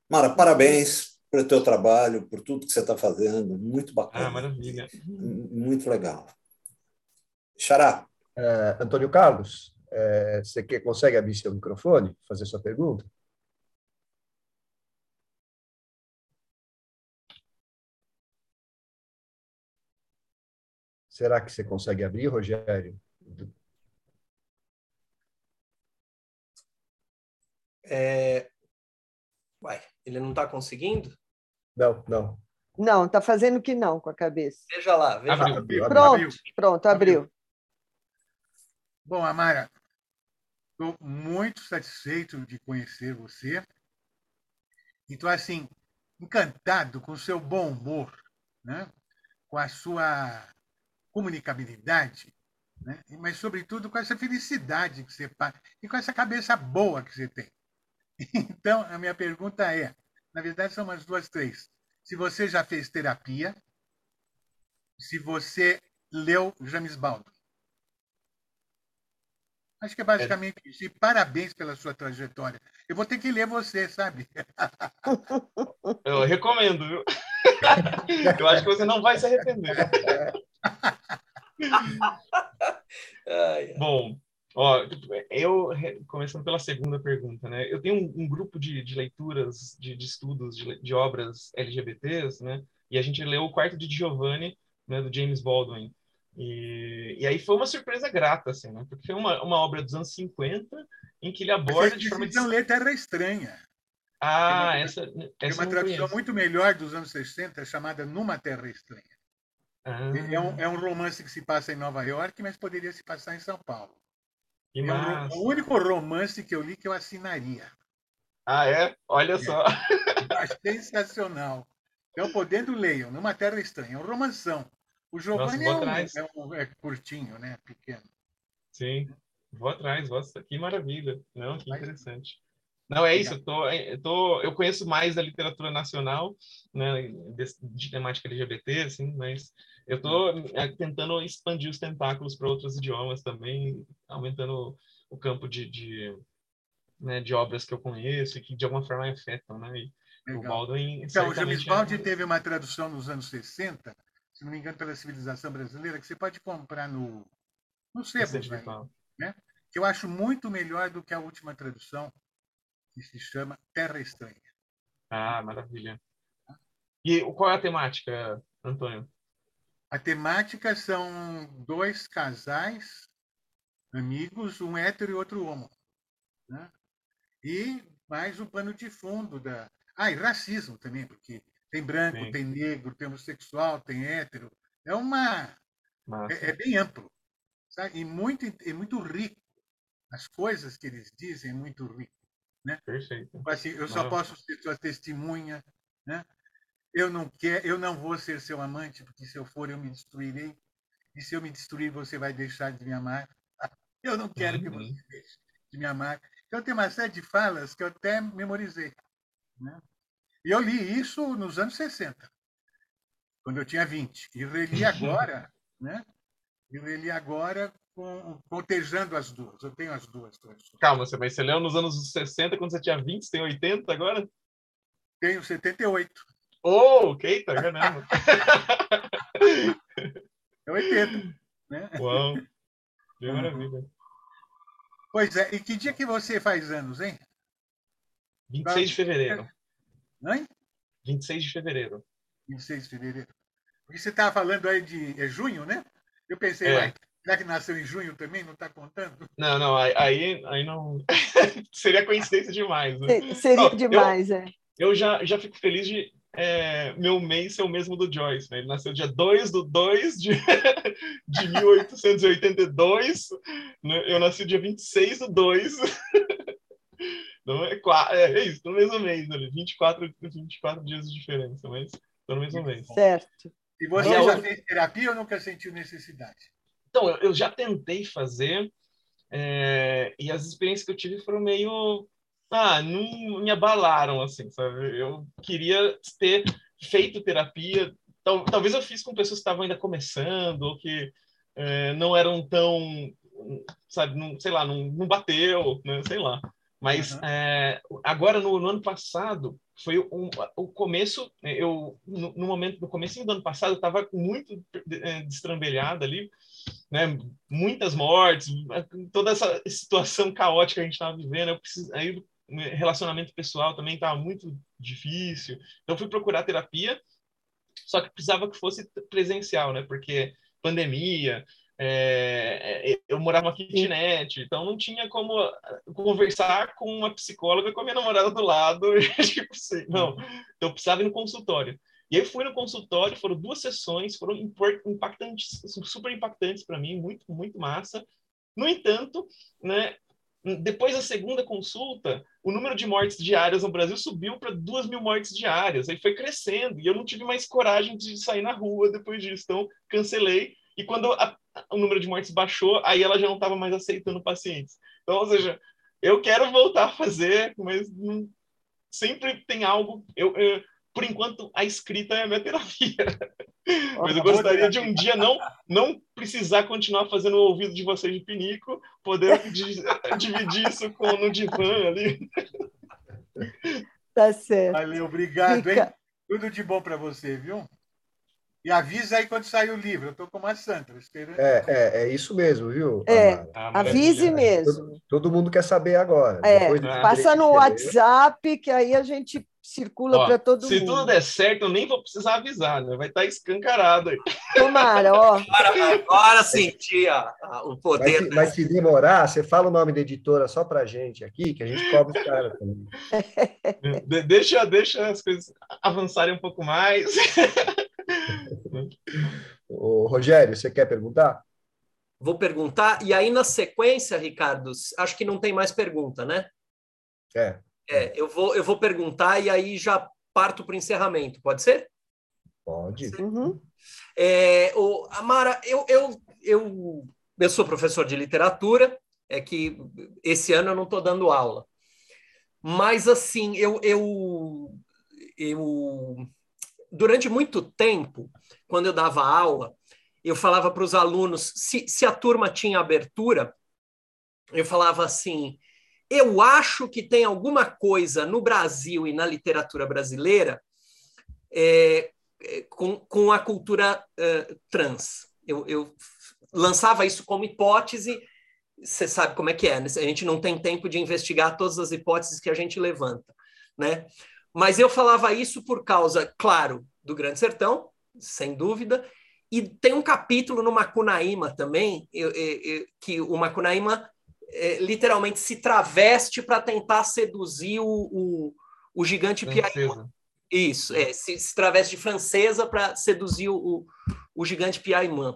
Mara, parabéns pelo teu trabalho, por tudo que você está fazendo. Muito bacana. Ah, maravilha. Muito legal. Xará. É, Antônio Carlos, é, você quer, consegue abrir seu microfone, fazer sua pergunta? Será que você consegue abrir, Rogério? É... Uai, ele não está conseguindo? Não, não. Não, está fazendo que não com a cabeça. Veja lá, veja abriu, lá. Abriu, pronto, abriu. pronto, abriu. Bom, Amara, estou muito satisfeito de conhecer você. Então, assim, encantado com o seu bom humor, né? com a sua comunicabilidade, né? mas, sobretudo, com essa felicidade que você passa e com essa cabeça boa que você tem. *laughs* Então, a minha pergunta é, na verdade, são umas duas, três. Se você já fez terapia, se você leu James Baldwin. Acho que é basicamente isso. E parabéns pela sua trajetória. Eu vou ter que ler você, sabe? *laughs* Eu recomendo, viu? *laughs* Eu acho que você não vai se arrepender. Ai, ai. Bom, ó, eu, começando pela segunda pergunta, né? Eu tenho um, um grupo de, de leituras, de, de estudos de, de obras LGBTs, né? E a gente leu o Quarto de Giovanni, né, do James Baldwin. E, e aí foi uma surpresa grata, assim, né? Porque foi uma, uma obra dos anos 50 em que ele aborda Você de forma... não ler Terra Estranha. Ah, Tem uma- essa, Tem essa uma eu não tradução conheço. muito melhor dos anos 60, chamada Numa Terra Estranha. Ah, É um, é um romance que se passa em Nova York, mas poderia se passar em São Paulo. que É um o único romance que eu li que eu assinaria. Ah, é? Olha só. Eu *laughs* acho sensacional. Então, podendo, leiam. Numa Terra Estranha. É um romanção. O Giovanni vou é, um, é, um- é curtinho, né? Pequeno. Sim, vou atrás, nossa, que maravilha. Não, que interessante. Não, é isso, eu, tô, eu, tô, eu conheço mais da literatura nacional, né, de, de temática LGBT, assim, mas eu estou tentando expandir os tentáculos para outros idiomas também, aumentando o campo de, de, né, de obras que eu conheço e que de alguma forma afetam, né? E o. Baldwin Então, o James Baldwin é... teve uma tradução nos anos 60, se não me engano, pela civilização brasileira, que você pode comprar no, no sebo, velho, virtual. que eu acho muito melhor do que a última tradução, que se chama Terra Estranha. Ah, maravilha. E qual é a temática, Antônio? A temática são dois casais, amigos, um hétero e outro homo. Né? E mais um pano de fundo da. Ah, e racismo também, porque tem branco, Sim. tem negro, tem homossexual, tem hétero. É uma. É, é bem amplo. Sabe? E muito, é muito rico. As coisas que eles dizem é muito rico. Perfeito. Assim, eu só Maravilha. posso ser sua testemunha, né? Eu não quero, eu não vou ser seu amante, porque se eu for eu me destruirei. E se eu me destruir, você vai deixar de me amar. Eu não quero que Uhum. você deixe de me amar. Então tem uma série de falas que eu até memorizei, né? E eu li isso nos anos 60, quando eu tinha 20, e reli agora, né? E reli agora com, as duas. Eu tenho as duas traduções. Calma, você, mas você leu nos anos 60, quando você tinha 20, você tem 80 agora? Tenho 78. Oh, ok, tá caramba. *laughs* É 80. Né? Uau, que maravilha. Pois é, e que dia que você faz anos, hein? 26 de fevereiro. Hein? 26 de fevereiro. 26 de fevereiro. Porque você estava falando aí de é junho, né? Eu pensei, É. uai, já que nasceu em junho também, não está contando? Não, não, aí, aí, aí não. *laughs* Seria coincidência demais, né? Se- Seria eu- demais, é. Eu já, já fico feliz de é, meu mês ser o mesmo do Joyce, né? Ele nasceu dia 2 do 2 de, *laughs* de 1882, né? eu nasci dia 26 do 2. *laughs* Não é, é, é isso, no mesmo mês, ali, 24, 24 dias de diferença, mas no mesmo mês. Certo. E você Não, já eu- fez terapia ou nunca sentiu necessidade? Então, eu, eu já tentei fazer, é, e as experiências que eu tive foram meio. Ah, não me abalaram, assim, sabe? Eu queria ter feito terapia. Tal, talvez eu fiz com pessoas que estavam ainda começando, ou que é, não eram tão. Sabe, não, sei lá, não, não bateu, né? sei lá. Mas Uhum. é, agora, no, no ano passado, foi um, o começo. Eu, no, no momento, no começo do ano passado, eu estava muito é, destrambelhado ali né, muitas mortes, toda essa situação caótica que a gente estava vivendo, eu preciso, aí relacionamento pessoal também estava muito difícil, então fui procurar terapia, só que precisava que fosse presencial, né, porque pandemia, é, é, eu morava numa kitnet, então não tinha como conversar com uma psicóloga com a minha namorada do lado. *laughs* tipo assim, não, então eu precisava ir no consultório. E aí eu fui no consultório, foram duas sessões, foram impactantes, super impactantes para mim, muito, muito massa. No entanto, né, depois da segunda consulta, o número de mortes diárias no Brasil subiu para duas mil mortes diárias. Aí foi crescendo e eu não tive mais coragem de sair na rua depois disso. Então, cancelei. E quando a, o número de mortes baixou, aí ela já não estava mais aceitando pacientes. Então, ou seja, eu quero voltar a fazer, mas não, sempre tem algo. Eu, eu, por enquanto, a escrita é a minha terapia. *laughs* Mas eu gostaria de um dia não, não precisar continuar fazendo o ouvido de vocês de pinico, poder *laughs* *laughs* dividir isso com, no divã ali. Tá certo. Valeu, obrigado, Fica... hein? Tudo de bom para você, viu? E avisa aí quando sair o livro. Eu estou com uma santa. Esperando. É, é, é isso mesmo, viu? É, ah, avise mesmo. Todo, todo, mundo quer saber agora. É, passa no WhatsApp, que aí a gente circula para todo se mundo. Se tudo der certo, eu nem vou precisar avisar, né? Vai estar tá escancarado aí. Tomara, ó. Agora, agora senti o poder. Mas, mas, se demorar, você fala o nome da editora só para gente aqui, que a gente cobre os caras também. *laughs* De, deixa, deixa as coisas avançarem um pouco mais. Ô, Rogério, você quer perguntar? Vou perguntar, e aí na sequência, Ricardo, acho que não tem mais pergunta, né? É. É, eu vou, eu vou perguntar e aí já parto para o encerramento, pode ser? Pode. Uhum. É, o, Amara, eu, eu, eu, eu sou professor de literatura, é que esse ano eu não estou dando aula. Mas, assim, eu, eu, eu durante muito tempo, quando eu dava aula, eu falava para os alunos, se, se a turma tinha abertura, eu falava assim: eu acho que tem alguma coisa no Brasil e na literatura brasileira é, é com, com a cultura uh, trans. Eu, eu lançava isso como hipótese, você sabe como é que é, né? a gente não tem tempo de investigar todas as hipóteses que a gente levanta, né? Mas eu falava isso por causa, claro, do Grande Sertão, sem dúvida, e tem um capítulo no Macunaíma também, eu, eu, que o Macunaíma é, literalmente se traveste para tentar seduzir o, o, o gigante Piaimã. Isso, é, se, se traveste de francesa para seduzir o, o, gigante Piaimã.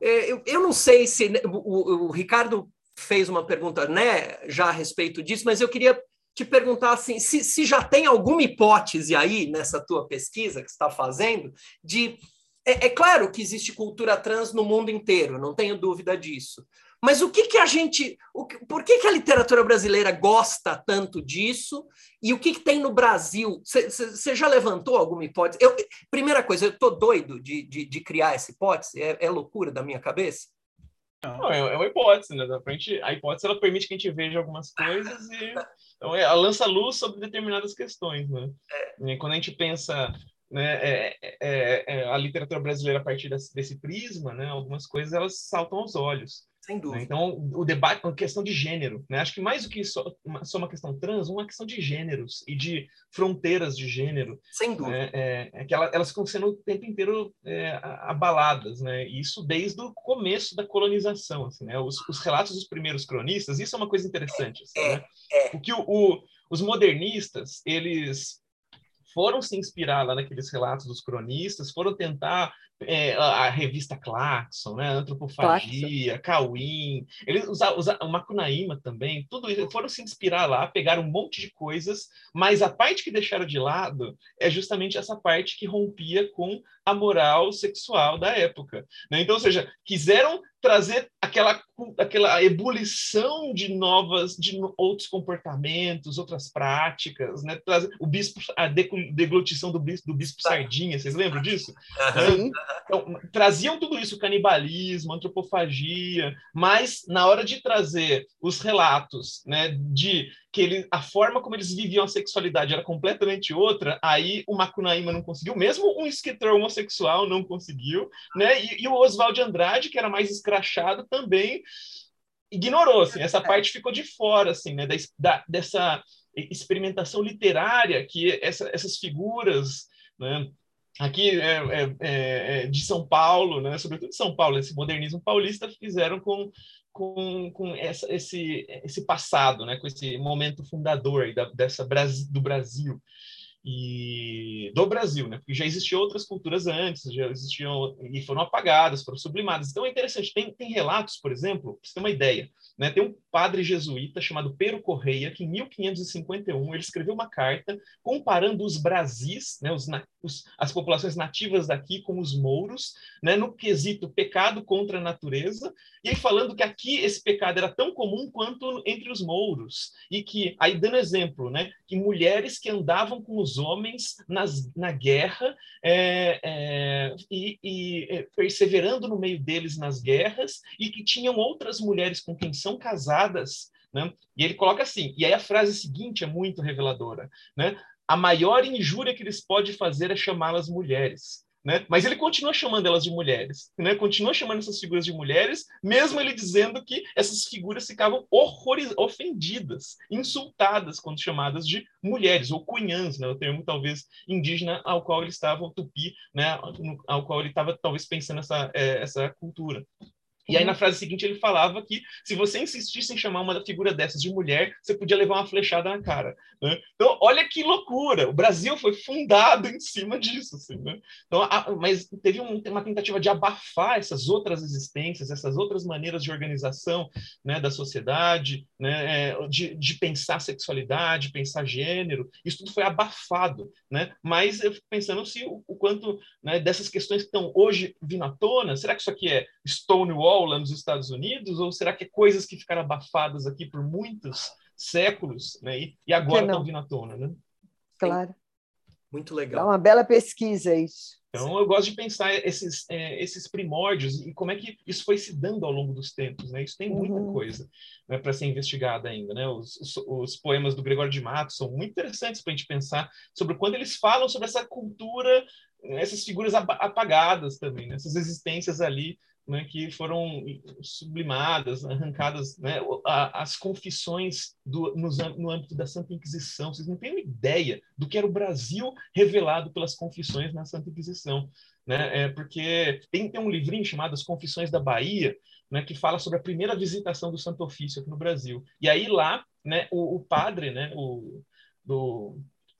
É, eu, eu não sei se o, o Ricardo fez uma pergunta né, já a respeito disso, mas eu queria te perguntar assim, se, se já tem alguma hipótese aí nessa tua pesquisa que está fazendo de é, é, claro que existe cultura trans no mundo inteiro, não tenho dúvida disso. Mas o que, que a gente. O, por que, que a literatura brasileira gosta tanto disso? E o que, que tem no Brasil? Você já levantou alguma hipótese? Eu, primeira coisa, eu estou doido de, de, de, criar essa hipótese? É, é loucura da minha cabeça? Não, é, é uma hipótese, né? a hipótese ela permite que a gente veja algumas coisas e *laughs* então, ela lança luz sobre determinadas questões, né? É. Quando a gente pensa né, é, é, é, a literatura brasileira a partir desse, desse prisma, né, algumas coisas elas saltam aos olhos. Sem dúvida. Né? Então, o debate é uma questão de gênero. Né? Acho que mais do que só uma, só uma questão trans, uma questão de gêneros e de fronteiras de gênero. Sem dúvida. Né? É, é, que ela, elas ficam sendo o tempo inteiro é, abaladas. Né? E isso desde o começo da colonização. Assim, né? os, os, relatos dos primeiros cronistas, isso é uma coisa interessante. Assim, é, né? é. O que o, o, os modernistas, eles foram se inspirar lá naqueles relatos dos cronistas, foram tentar é, a, revista Claxon, né, Antropofagia, Cauim, eles usaram, usaram o Macunaíma também, tudo isso, foram se inspirar lá, pegaram um monte de coisas, mas a parte que deixaram de lado é justamente essa parte que rompia com a moral sexual da época. Né? Então, ou seja, quiseram trazer aquela, aquela ebulição de novas, de outros comportamentos, outras práticas, né? Trazer, o bispo, a deglutição do bispo, do bispo Sardinha, vocês lembram disso? Sim. Então, traziam tudo isso, canibalismo, antropofagia, mas na hora de trazer os relatos, né, de que ele, a forma como eles viviam a sexualidade era completamente outra, aí o Macunaíma não conseguiu, mesmo um escritor homossexual não conseguiu, né? E, e o Oswald Andrade, que era mais escrachado, também ignorou, assim, essa parte ficou de fora, assim, né, da, dessa experimentação literária que essa, essas figuras, né, aqui é, é, é, de São Paulo, né, sobretudo de São Paulo, esse modernismo paulista fizeram com, com, com essa, esse, esse passado, né, com esse momento fundador da, dessa do Brasil e do Brasil, né? Porque já existiam outras culturas antes, já existiam e foram apagadas, foram sublimadas. Então é interessante. Tem, tem relatos, por exemplo, para você ter uma ideia, né? Tem um padre jesuíta chamado Pero Correia que em 1551 ele escreveu uma carta comparando os Brasis, né? Os, os, as populações nativas daqui com os mouros, né? No quesito pecado contra a natureza e aí falando que aqui esse pecado era tão comum quanto entre os mouros e que aí dando exemplo, né? Que mulheres que andavam com os homens nas, na guerra é, é, e, e, é, perseverando no meio deles nas guerras e que tinham outras mulheres com quem são casadas, né? E ele coloca assim, e aí a frase seguinte é muito reveladora, né? A maior injúria que eles podem fazer é chamá-las mulheres. Né? Mas ele continua chamando elas de mulheres, né? continua chamando essas figuras de mulheres, mesmo ele dizendo que essas figuras ficavam horroriz... ofendidas, insultadas quando chamadas de mulheres, ou cunhãs, né? o termo talvez indígena ao qual ele estava, o tupi, né? ao qual ele estava talvez pensando essa, é, essa cultura. E aí, na uhum. frase seguinte, ele falava que se você insistisse em chamar uma figura dessas de mulher, você podia levar uma flechada na cara. Né? Então, olha que loucura! O Brasil foi fundado em cima disso. Assim, né? então, a, mas teve um, uma tentativa de abafar essas outras existências, essas outras maneiras de organização né, da sociedade, né, é, de, de pensar sexualidade, pensar gênero. Isso tudo foi abafado. Né? Mas eu fico pensando se o, o quanto né, dessas questões que estão hoje vindo à tona, será que isso aqui é Stonewall? Lá nos Estados Unidos? Ou será que é coisas que ficaram abafadas aqui por muitos séculos né? e, e agora estão vindo à tona? Né? Claro. Muito legal. É uma bela pesquisa isso. Então, eu gosto de pensar esses, é, esses primórdios e como é que isso foi se dando ao longo dos tempos. Né? Isso tem muita uhum. coisa né, para ser investigada ainda. Né? Os, os, os, poemas do Gregório de Matos são muito interessantes para a gente pensar sobre quando eles falam sobre essa cultura, essas figuras apagadas também, né? essas existências ali né, que foram sublimadas, arrancadas, né, as confissões do, no, no, âmbito da Santa Inquisição. Vocês não têm ideia do que era o Brasil revelado pelas confissões na Santa Inquisição. Né? É porque tem, tem um livrinho chamado As Confissões da Bahia, né, que fala sobre a primeira visitação do Santo Ofício aqui no Brasil. E aí lá, né, o, o padre, né, o, do,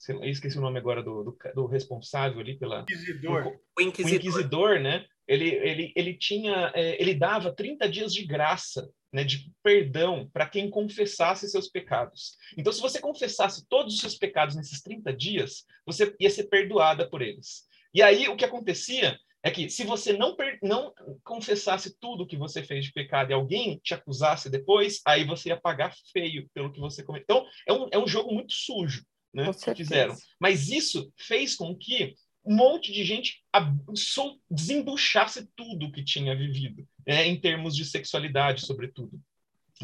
eu esqueci o nome agora do, do, do responsável ali pela inquisidor. O, o, inquisidor. o inquisidor, né? Ele, ele, ele tinha, é, ele dava 30 dias de graça, né, de perdão para quem confessasse seus pecados. Então, se você confessasse todos os seus pecados nesses 30 dias, você ia ser perdoada por eles. E aí, o que acontecia é que se você não, não confessasse tudo que você fez de pecado e alguém te acusasse depois, aí você ia pagar feio pelo que você cometeu. Então, é um, é um jogo muito sujo, né, que fizeram. Mas isso fez com que um monte de gente desembuchasse tudo que tinha vivido, né, em termos de sexualidade, sobretudo.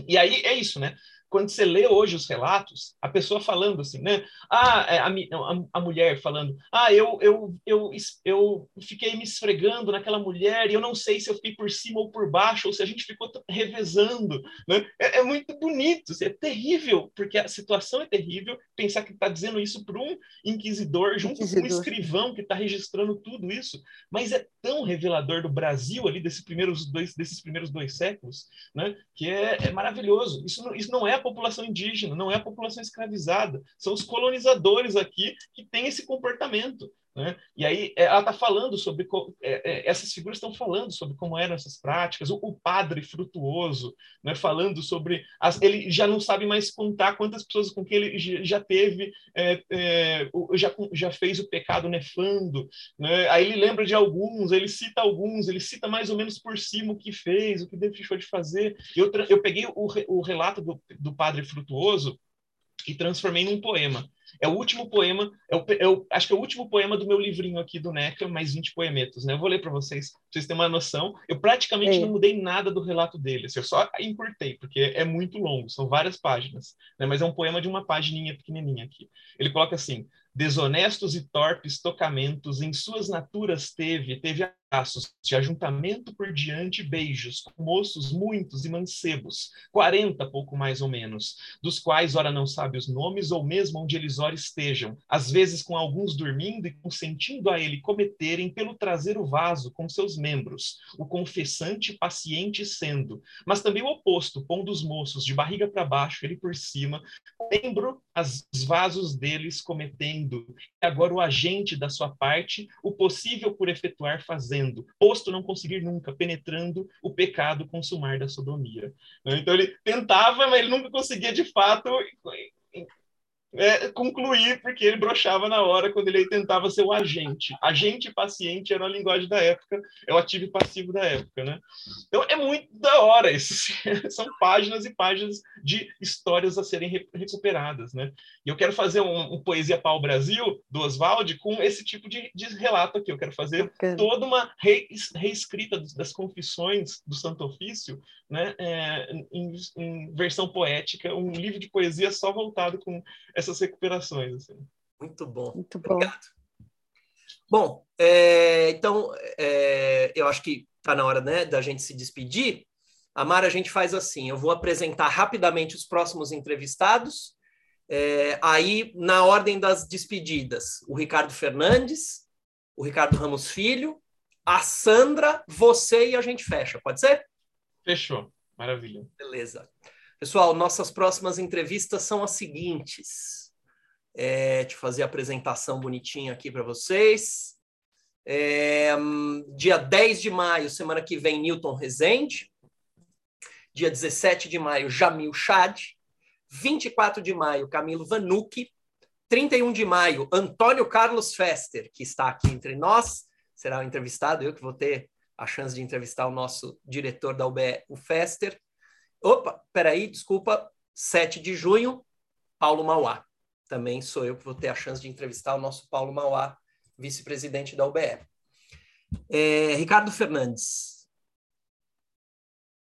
E aí é isso, né? Quando você lê hoje os relatos, a pessoa falando assim, né? Ah, é, a, a, a, mulher falando, ah, eu, eu, eu, eu fiquei me esfregando naquela mulher e eu não sei se eu fiquei por cima ou por baixo, ou se a gente ficou revezando, né? É, é muito bonito, é terrível, porque a situação é terrível, pensar que está dizendo isso para um inquisidor, junto inquisidor. com um escrivão que está registrando tudo isso, mas é tão revelador do Brasil ali, desses primeiros dois, desses primeiros dois séculos, né? Que é, é maravilhoso. Isso não, isso não é a população indígena, não é a população escravizada, são os colonizadores aqui que têm esse comportamento. Né? E aí é, ela está falando sobre é, é, essas figuras estão falando sobre como eram essas práticas. O, o padre frutuoso, né? falando sobre as, ele já não sabe mais contar quantas pessoas com quem ele já teve, é, é, já, já fez o pecado nefando. Né? Aí ele lembra de alguns, ele cita alguns, ele cita mais ou menos por cima o que fez, o que deixou de fazer. Eu, eu peguei o, o relato do, do padre frutuoso e transformei num poema. É o último poema, é o, é o, acho que é o último poema do meu livrinho aqui do Necker, mais 20 poemetos, né? Eu vou ler para vocês, pra vocês terem uma noção. Eu praticamente não mudei nada do relato dele, assim, eu só encurtei, porque é muito longo, são várias páginas, né? Mas é um poema de uma pagininha pequenininha aqui. Ele coloca assim: desonestos e torpes tocamentos em suas naturas teve, teve braços de ajuntamento por diante beijos, com moços muitos e mancebos, quarenta pouco mais ou menos, dos quais ora não sabe os nomes ou mesmo onde eles ora estejam, às vezes com alguns dormindo e consentindo a ele cometerem pelo trazer o vaso com seus membros, o confessante paciente sendo, mas também o oposto, pondo os moços de barriga para baixo, ele por cima, membro as vasos deles cometendo, e agora o agente da sua parte, o possível por efetuar fazendo, posto não conseguir nunca, penetrando o pecado consumar da sodomia. Então ele tentava, mas ele nunca conseguia de fato é, concluir, porque ele brochava na hora quando ele tentava ser o agente. Agente e paciente era a linguagem da época, é o ativo e passivo da época, né? Então é muito da hora isso. *laughs* São páginas e páginas de histórias a serem recuperadas, né? E eu quero fazer um, um Poesia Pau Brasil, do Oswald, com esse tipo de, de relato aqui. Eu quero fazer toda uma re, reescrita das confissões do Santo Ofício, né? É, em, em versão poética, um livro de poesia só voltado com essas recuperações. Assim. Muito bom. Muito bom. Obrigado. Bom, é, então é, eu acho que está na hora né, da gente se despedir. Amara, a gente faz assim: eu vou apresentar rapidamente os próximos entrevistados. É, aí, na ordem das despedidas, o Ricardo Fernandes, o Ricardo Ramos Filho, a Sandra, você e a gente fecha. Pode ser? Fechou. Maravilha. Beleza. Pessoal, nossas próximas entrevistas são as seguintes. É, deixa eu fazer a apresentação bonitinha aqui para vocês. É, dia 10 de maio, semana que vem, Newton Rezende. Dia 17 de maio, Jamil Chad. 24 de maio, Camilo Vanucci. 31 de maio, Antônio Carlos Fester, que está aqui entre nós, será o entrevistado, eu que vou ter a chance de entrevistar o nosso diretor da UBE, o Fester. Opa, peraí, desculpa. 7 de junho, Paulo Mauá. Também sou eu que vou ter a chance de entrevistar o nosso Paulo Mauá, vice-presidente da UBE. É, Ricardo Fernandes.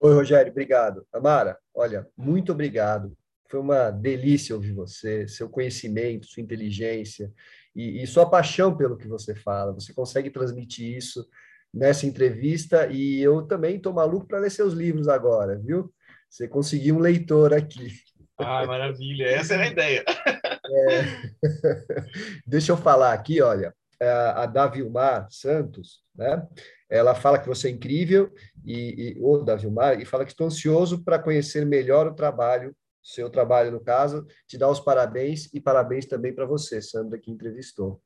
Oi, Rogério, obrigado. Amara, olha, muito obrigado. Foi uma delícia ouvir você, seu conhecimento, sua inteligência e, e sua paixão pelo que você fala. Você consegue transmitir isso nessa entrevista e eu também estou maluco para ler seus livros agora, viu? Você conseguiu um leitor aqui. Ah, maravilha. Essa era a ideia. É... *laughs* Deixa eu falar aqui, olha, a Davilmar Santos, né? Ela fala que você é incrível e, e o Davilmar e fala que estou ansioso para conhecer melhor o trabalho, seu trabalho no caso, te dar os parabéns e parabéns também para você, Sandra, que entrevistou.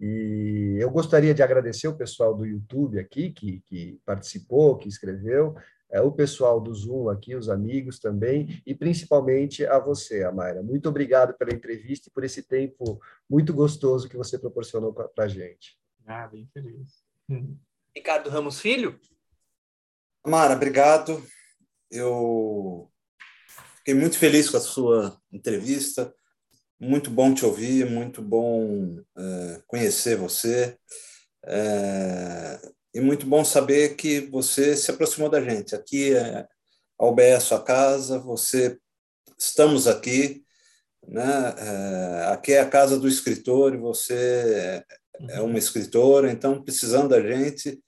E eu gostaria de agradecer o pessoal do YouTube aqui que, que participou, que escreveu, é, o pessoal do Zoom aqui, os amigos também, e principalmente a você, Amaira. Muito obrigado pela entrevista e por esse tempo muito gostoso que você proporcionou para a gente. Ah, bem feliz. Ricardo Ramos Filho? Amara, obrigado. Eu fiquei muito feliz com a sua entrevista. Muito bom te ouvir, muito bom é, conhecer você. É, e muito bom saber que você se aproximou da gente. Aqui é a UBE é sua casa, você estamos aqui, né? É, aqui é a casa do escritor e você é uma escritora, então precisando da gente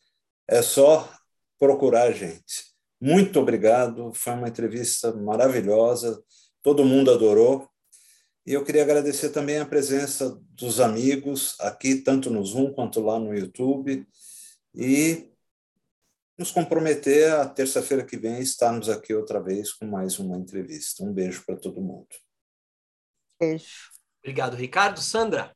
é só procurar a gente. Muito obrigado, foi uma entrevista maravilhosa, todo mundo adorou. E eu queria agradecer também a presença dos amigos aqui, tanto no Zoom quanto lá no YouTube e nos comprometer a terça-feira que vem estarmos aqui outra vez com mais uma entrevista. Um beijo para todo mundo. Beijo. Obrigado, Ricardo. Sandra?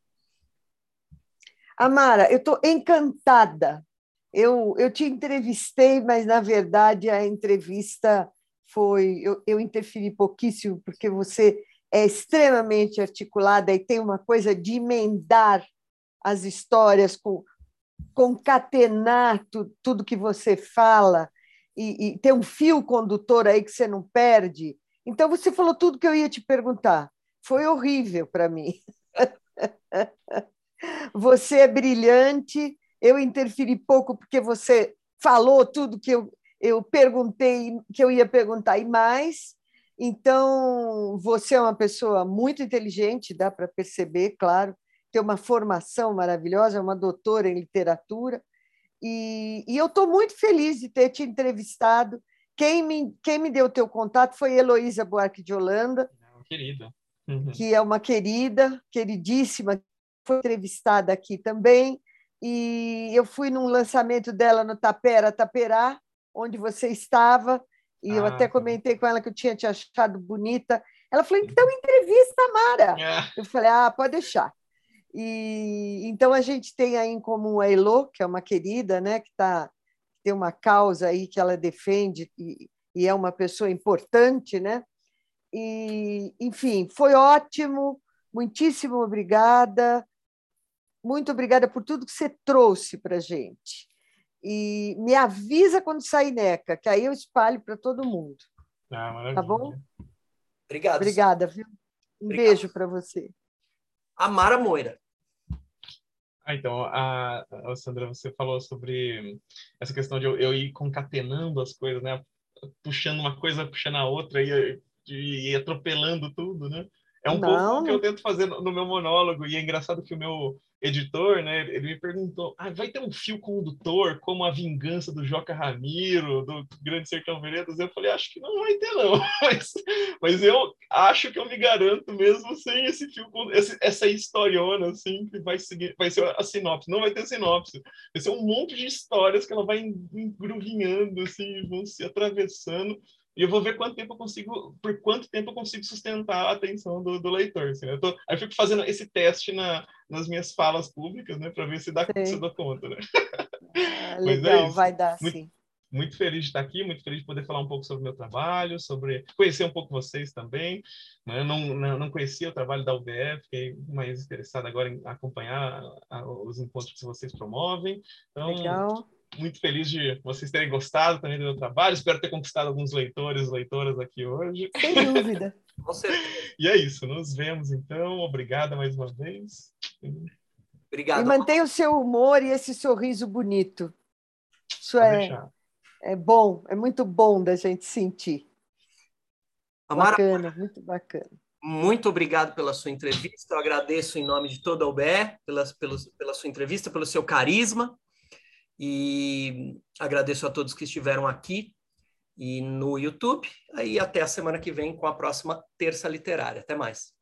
Amara, eu estou encantada. Eu, eu te entrevistei, mas, na verdade, a entrevista foi... Eu, eu interferi pouquíssimo, porque você é extremamente articulada e tem uma coisa de emendar as histórias com concatenar tu, tudo que você fala e, e ter um fio condutor aí que você não perde. Então, você falou tudo que eu ia te perguntar. Foi horrível para mim. *laughs* Você é brilhante, eu interferi pouco porque você falou tudo que eu, eu perguntei, que eu ia perguntar e mais. Então, você é uma pessoa muito inteligente, dá para perceber, claro, tem uma formação maravilhosa, é uma doutora em literatura, E, e eu estou muito feliz de ter te entrevistado. Quem me, quem me deu o teu contato foi Heloísa Buarque de Holanda. Querida. Uhum. Que é uma querida, queridíssima, foi entrevistada aqui também. E eu fui num lançamento dela no Tapera Taperá, onde você estava, e ah, eu até tá. comentei com ela que eu tinha te achado bonita. Ela falou: então entrevista, Mara. É. Eu falei: ah, pode deixar. E então a gente tem aí em comum a Elo, que é uma querida, né, que tá tem uma causa aí que ela defende e, e é uma pessoa importante, né? E enfim, foi ótimo. Muitíssimo obrigada. Muito obrigada por tudo que você trouxe para a gente. E me avisa quando sair NECA, que aí eu espalho para todo mundo. Ah. Tá bom? Obrigado. Obrigada, viu? Um Obrigado. beijo para você. Amara Moira. Ah, então, a, a Sandra, você falou sobre essa questão de eu, eu, ir concatenando as coisas, né? Puxando uma coisa, puxando a outra e, e, e atropelando tudo, né? É um Não. pouco o que eu tento fazer no, no meu monólogo, e é engraçado que o meu editor, né, ele me perguntou: ah, vai ter um fio condutor como a vingança do Joca Ramiro, do Grande Sertão Veredas? Eu falei: acho que não vai ter, não. *laughs* Mas, mas eu acho que eu me garanto mesmo sem esse fio, esse, essa historiona, assim, que vai, seguir, vai ser a sinopse. Não vai ter sinopse. Vai ser um monte de histórias que ela vai engruvinhando, assim, vão se atravessando e eu vou ver quanto tempo eu consigo, por quanto tempo eu consigo sustentar a atenção do, do leitor. Assim, né? eu, tô, aí eu fico fazendo esse teste na, nas minhas falas públicas, né, para ver se dá se dou conta, né? Ah, *laughs* é legal, é vai dar muito, sim. Muito feliz de estar aqui, muito feliz de poder falar um pouco sobre o meu trabalho, sobre conhecer um pouco vocês também. Né? Eu não, não, não conhecia o trabalho da UBF, fiquei mais interessado agora em acompanhar os encontros que vocês promovem. Então, Legal muito feliz de vocês terem gostado também do meu trabalho. Espero ter conquistado alguns leitores e leitoras aqui hoje. Sem dúvida. *laughs* e é isso. Nos vemos então. Obrigada mais uma vez. Obrigado. E mantenha o seu humor e esse sorriso bonito. Isso é, é bom, é muito bom da gente sentir. Amara, bacana, muito bacana. Muito obrigado pela sua entrevista. Eu agradeço em nome de toda a UBE pela, pela, pela sua entrevista, pelo seu carisma. E agradeço a todos que estiveram aqui e no YouTube. Aí até a semana que vem com a próxima terça literária. Até mais.